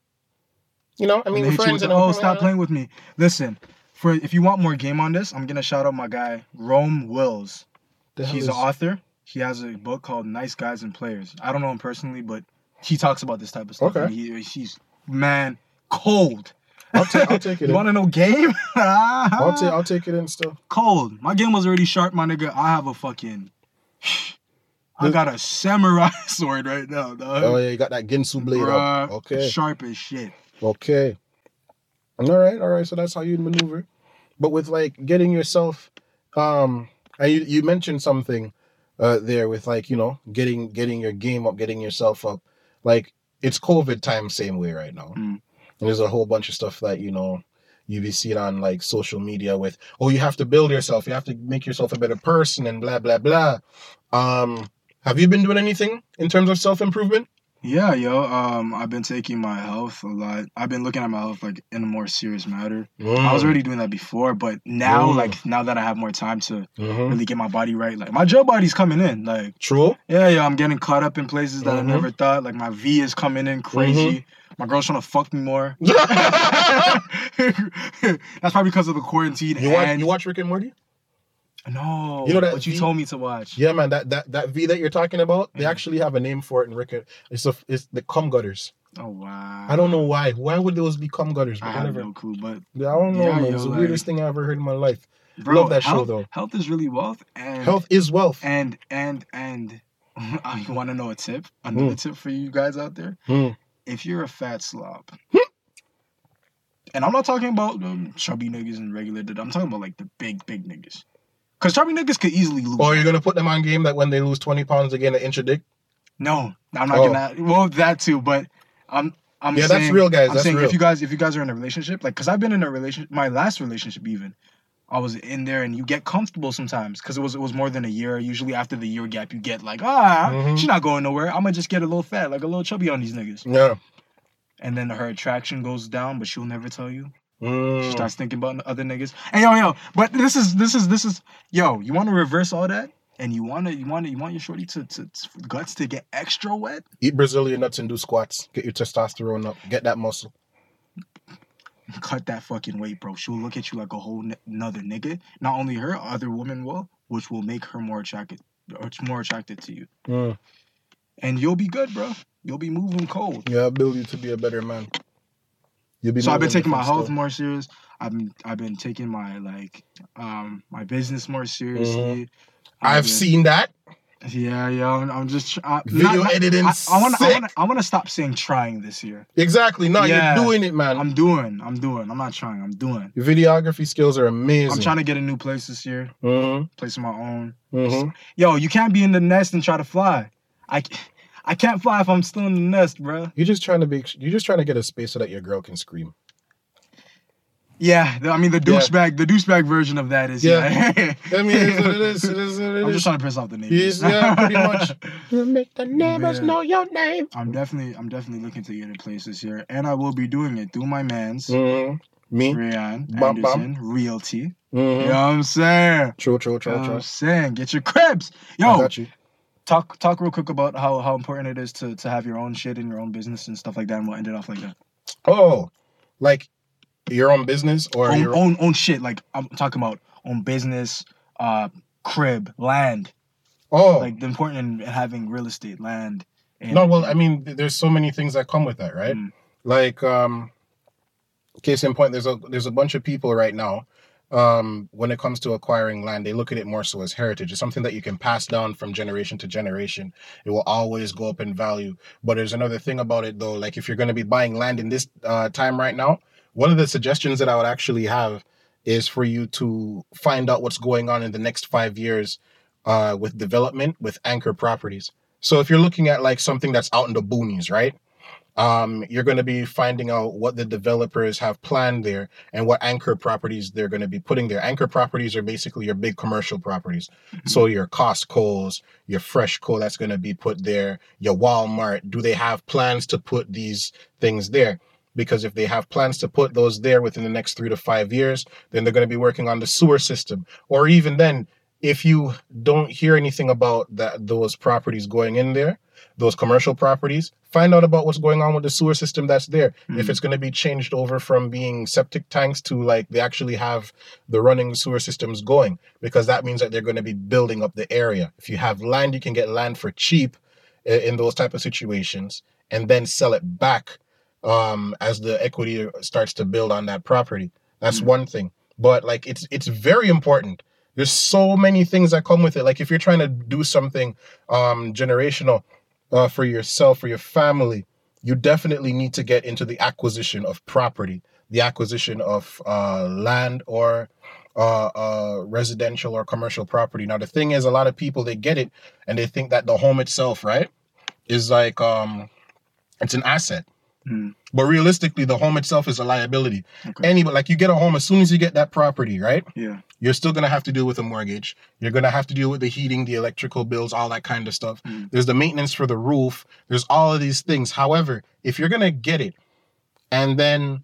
You know, I mean, friends and oh, stop playing with me. Listen, for if you want more game on this, I'm gonna shout out my guy Rome Wills. He's is- an author. He has a book called Nice Guys and Players. I don't know him personally, but he talks about this type of stuff. Okay. and he, he's man cold. I'll take I'll take it. You in. want to know game? I'll take I'll take it in still. cold. My game was already sharp, my nigga. I have a fucking. I got a samurai sword right now, dog. Oh yeah, you got that Ginsu blade up. Okay. Sharp as shit. Okay. All right, all right. So that's how you maneuver. But with like getting yourself, um, and you, you mentioned something uh there with like, you know, getting getting your game up, getting yourself up. Like it's COVID time same way right now. Mm. And there's a whole bunch of stuff that, you know, you be seeing on like social media with, oh, you have to build yourself, you have to make yourself a better person and blah blah blah. Um, have you been doing anything in terms of self improvement? Yeah, yo. Um, I've been taking my health a lot. I've been looking at my health like in a more serious matter. I was already doing that before, but now, Mm. like now that I have more time to Mhm. really get my body right, like my Joe body's coming in. Like, True. yeah, yeah, I'm getting caught up in places that I Mhm. never thought. Like my V is coming in crazy. My girl's trying to fuck me more. That's probably because of the quarantine. watch and you watch Rick and Morty? No, You know that But you V- told me to watch. Yeah, man. That that that V that you're talking about, they Mhm. actually have a name for it in Rick. and- It's a it's the cum gutters. Oh wow. I don't know why. Why would those be cum gutters? I But have no clue, but Yeah, I don't know, Yeah, man. yo, It's the like- weirdest thing I ever heard in my life. bro, Love that show, though. Health is really wealth, and Health is wealth. and and and I want to know a tip. Another Mm. tip for you guys out there: Mm. if you're a fat slob, and I'm not talking about um, chubby niggas and regular. I'm talking about like the big big niggas, because chubby niggas could easily lose. Or you're gonna put them on game that when they lose 20 pounds, they get an inch of dick. No, I'm not Oh. gonna. Well, that too, but I'm. I'm Yeah, saying, that's real, guys. I'm That's saying real. if you guys if you guys are in a relationship, like, cause I've been in a relationship, my last relationship even, I was in there, and you get comfortable sometimes, cause it was it was more than a year. Usually after the year gap, you get like, ah, Mhm. she's not going nowhere. I'm gonna just get a little fat, like a little chubby on these niggas, Yeah. and then her attraction goes down, but she'll never tell you. She Mm. starts thinking about other niggas. Hey yo, yo, but this is this is this is yo. You want to reverse all that, and you want to you want to you want your shorty to, to, to guts to get extra wet. Eat Brazilian nuts and do squats. Get your testosterone up. Get that muscle. cut that fucking weight, bro. She'll look at you like a whole n- another nigga. Not only her, other women will, which will make her more attracted, or more attracted to you. Mm. And you'll be good, bro. You'll be moving cold. Yeah, I'll build you to be a better man. You'll be So I've been taking my health stuff. more serious. I've been I've been taking my like um my business more seriously. I've been- seen that. Yeah, yeah. I'm, I'm just I, Video not- editing I, I want want I want to stop saying trying this year. Exactly. No, Yeah. you're doing it, man. I'm doing. I'm doing. I'm not trying. I'm doing. Your videography skills are amazing. I'm trying to get a new place this year. Mm-hmm. Place of my own. Mm-hmm. Yo, you can't be in the nest and try to fly. I, I can't fly if I'm still in the nest, bro. You're just trying to be. You're just trying to get a space so that your girl can scream. Yeah, I mean the Yeah. douchebag, the douchebag version of that is Yeah. yeah. I mean, it is it is. It is it I'm is. just trying to piss off the neighbors. Yeah, pretty much. You make the neighbors know your name. I'm definitely, I'm definitely looking to get a place this year, and I will be doing it through my man's Mm-hmm. Me. Rayon Bum, bum. Anderson Realty. You Mm-hmm. know what I'm saying? True, true, You true, know what true. I'm saying? Get your cribs. I Yo, got you. Talk talk real quick about how, how important it is to, to have your own shit and your own business and stuff like that, and what ended off like that. Oh, like your own business or own, your own own shit. Like I'm talking about own business, uh, crib, land. oh Like the important in having real estate, land. And, no. Well, I mean, there's so many things that come with that, right? Mm. Like, um, case in point, there's a there's a bunch of people right now. Um, when it comes to acquiring land, they look at it more so as heritage. It's something that you can pass down from generation to generation. It will always go up in value. But there's another thing about it though. Like if you're going to be buying land in this uh, time right now, one of the suggestions that I would actually have is for you to find out what's going on in the next five years uh, with development with anchor properties. So if you're looking at like something that's out in the boonies, right? Um, you're going to be finding out what the developers have planned there and what anchor properties they're going to be putting there. Anchor properties are basically your big commercial properties. So your Costco's, your Fresh Freshco that's going to be put there, your Walmart. Do they have plans to put these things there? Because if they have plans to put those there within the next three to five years, then they're going to be working on the sewer system. Or even then, if you don't hear anything about that those properties going in there, those commercial properties, find out about what's going on with the sewer system that's there. If Mhm. it's going to be changed over from being septic tanks to like they actually have the running sewer systems going, because that means that they're going to be building up the area. If you have land, you can get land for cheap in those type of situations, and then sell it back um, as the equity starts to build on that property. That's Mm. one thing. But like it's it's very important. There's so many things that come with it. Like if you're trying to do something um, generational uh, for yourself, for your family, you definitely need to get into the acquisition of property, the acquisition of uh, land or uh, uh, residential or commercial property. Now the thing is, a lot of people they get it and they think that the home itself, right, is like um, it's an asset. Mm. But realistically, the home itself is a liability. Okay. Any, but like you get a home as soon as you get that property, right? yeah. You're still gonna have to deal with a mortgage. You're gonna have to deal with the heating, the electrical bills, all that kind of stuff. Mm. There's the maintenance for the roof. There's all of these things. However, if you're gonna get it, and then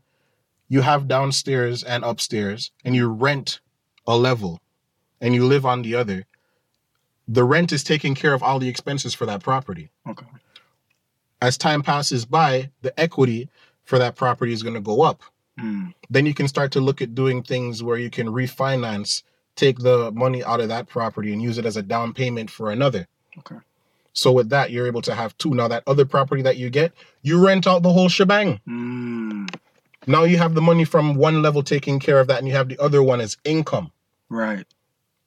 you have downstairs and upstairs, and you rent a level, and you live on the other, the rent is taking care of all the expenses for that property. Okay. As time passes by, the equity for that property is gonna go up Mm. then you can start to look at doing things where you can refinance, take the money out of that property and use it as a down payment for another. Okay. So with that, you're able to have two. Now that other property that you get, you rent out the whole shebang. Mm. Now you have the money from one level taking care of that, and you have the other one as income. Right.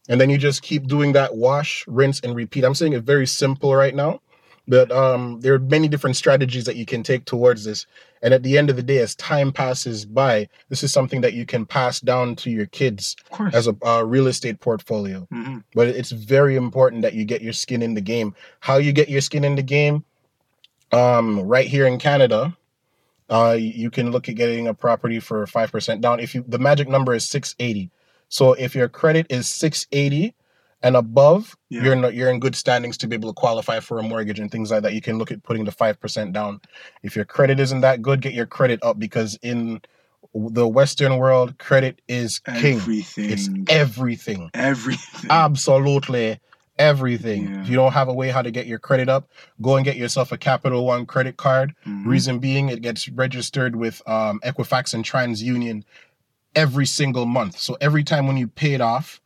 And then you just keep doing that wash, rinse, and repeat. I'm saying it very simple right now, but um, there are many different strategies that you can take towards this. And at the end of the day, as time passes by, this is something that you can pass down to your kids as a uh, real estate portfolio. hmm But it's very important that you get your skin in the game. How you get your skin in the game? Um, right here in Canada, uh, you can look at getting a property for five percent down. If you, the magic number is six eighty. So if your credit is six eighty and above, Yeah. you're in, you're in good standings to be able to qualify for a mortgage and things like that. You can look at putting the five percent down. If your credit isn't that good, get your credit up because in the Western world, credit is king. Everything. It's everything. everything. Absolutely everything. Yeah. If you don't have a way how to get your credit up, go and get yourself a Capital One credit card. Mhm. Reason being, it gets registered with um, Equifax and TransUnion every single month. So every time when you pay it off,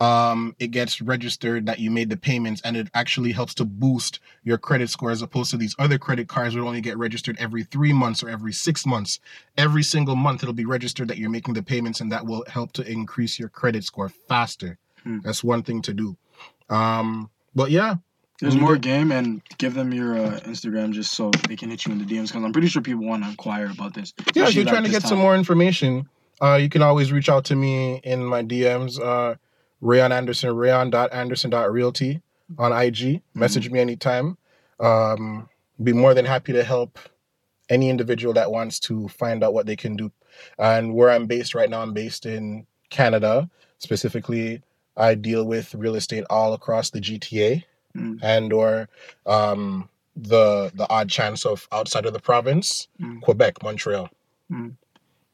um, it gets registered that you made the payments, and it actually helps to boost your credit score as opposed to these other credit cards would only get registered every three months or every six months. Every single month, it'll be registered that you're making the payments, and that will help to increase your credit score faster. Hmm. That's one thing to do. Um, but yeah, There's more get- game, and give them your uh, Instagram just so they can hit you in the DMs because I'm pretty sure people want to inquire about this. yeah, if you're like trying to get some more information, uh, you can always reach out to me in my DMs, uh, Rayon Anderson, rayon.anderson.realty on IG. Message me anytime. Um, be more than happy to help any individual that wants to find out what they can do. And where I'm based right now, I'm based in Canada. Specifically, I deal with real estate all across the GTA Mm. and or um, the the odd chance of outside of the province, Mm. Quebec, Montreal.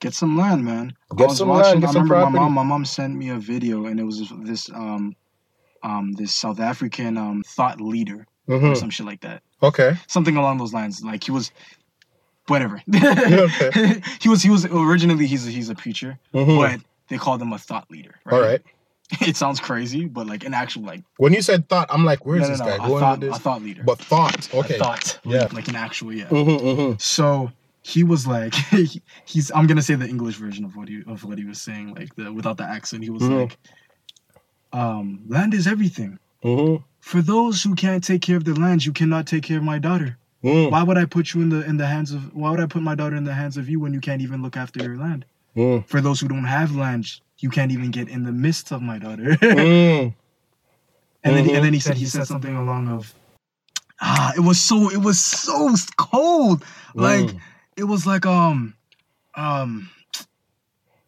Get some land, man. Get I was some watching, land, get I some remember my mom. My mom sent me a video, and it was this um, um, this South African um thought leader or Mhm. some shit like that. Okay. Something along those lines. Like he was, whatever. Okay. he was he was originally he's a, he's a preacher, Mhm. but they called him a thought leader. Right? All right. It sounds crazy, but like an actual like When you said thought, I'm like, where's no, no, this guy a going thought, with a thought leader. But thought. A Okay. thought. Yeah. Like an actual yeah. Mm-hmm, mm-hmm. So he was like, he- he's. I'm gonna say the English version of what he of what he was saying, like the without the accent. He was Mhm. like, um, "Land is everything. Mm-hmm. For those who can't take care of their land, you cannot take care of my daughter. Mm, Why would I put you in the in the hands of? Why would I put my daughter in the hands of you when you can't even look after your land? mm, For those who don't have land, you can't even get in the midst of my daughter." mm. And then Mhm. and then he said he said something along of ah it was so it was so cold like Mm. It was like um um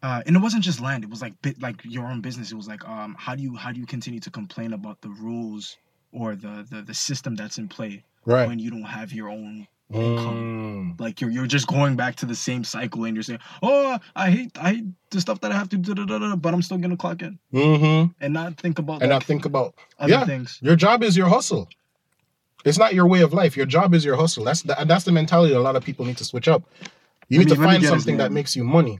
uh and it wasn't just land it was like bit like your own business it was like um how do you how do you continue to complain about the rules or the the, the system that's in play right. when you don't have your own Mm. like you're you're just going back to the same cycle and you're saying oh i hate i hate the stuff that i have to do but i'm still gonna clock in Mm-hmm. and not think about And like, now think about other yeah. things your job is your hustle. It's not your way of life. Your job is your hustle. That's the, that's the mentality a lot of people need to switch up. You need me- to find something that makes you money.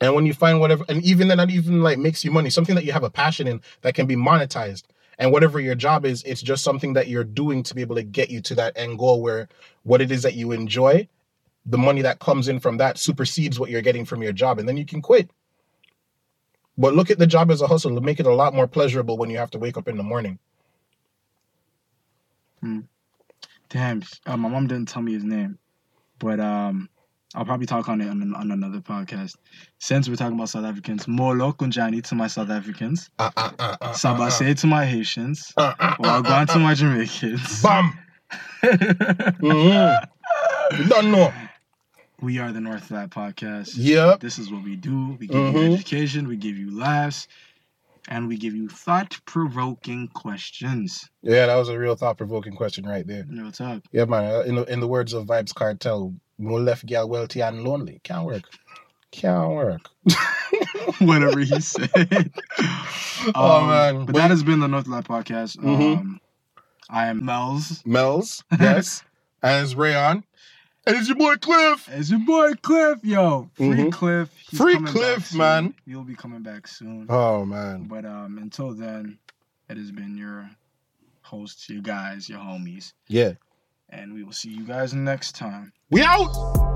And when you find whatever, and even then, not even like makes you money, something that you have a passion in that can be monetized. And whatever your job is, it's just something that you're doing to be able to get you to that end goal where what it is that you enjoy, the money that comes in from that supersedes what you're getting from your job. And then you can quit. But look at the job as a hustle. It'll make it a lot more pleasurable when you have to wake up in the morning. Damn, uh, my mom didn't tell me his name, but um, I'll probably talk on it on, on another podcast. Since we're talking about South Africans, Molo Kunjani to my South Africans, Uh, uh, uh, uh, uh, Sabase to my Haitians, uh, uh, uh, to uh, my Jamaicans. Bam! Mhm. You don't know. We are the North Lab Podcast. Yep. This is what we do. We give you Mhm. education, we give you laughs, and we give you thought provoking questions. Yeah, that was a real thought provoking question right there. No talk. Yeah, man. uh, In the, in the words of Vybz Kartel, no left girl wealthy and lonely. Can't work. Can't work. Whatever he said. Oh, Um, man. But Wait. that has been the North Lab Podcast. Mhm. Um, I am Mel's. Mel's, yes. and it's Rayon. And it's your boy Cliff. It's your boy Cliff, yo. Free Mhm. Cliff. He's Free Cliff, man. You'll be coming back soon. Oh man. But um, until then, it has been your hosts, your guys, your homies, Yeah. and we will see you guys next time. We out.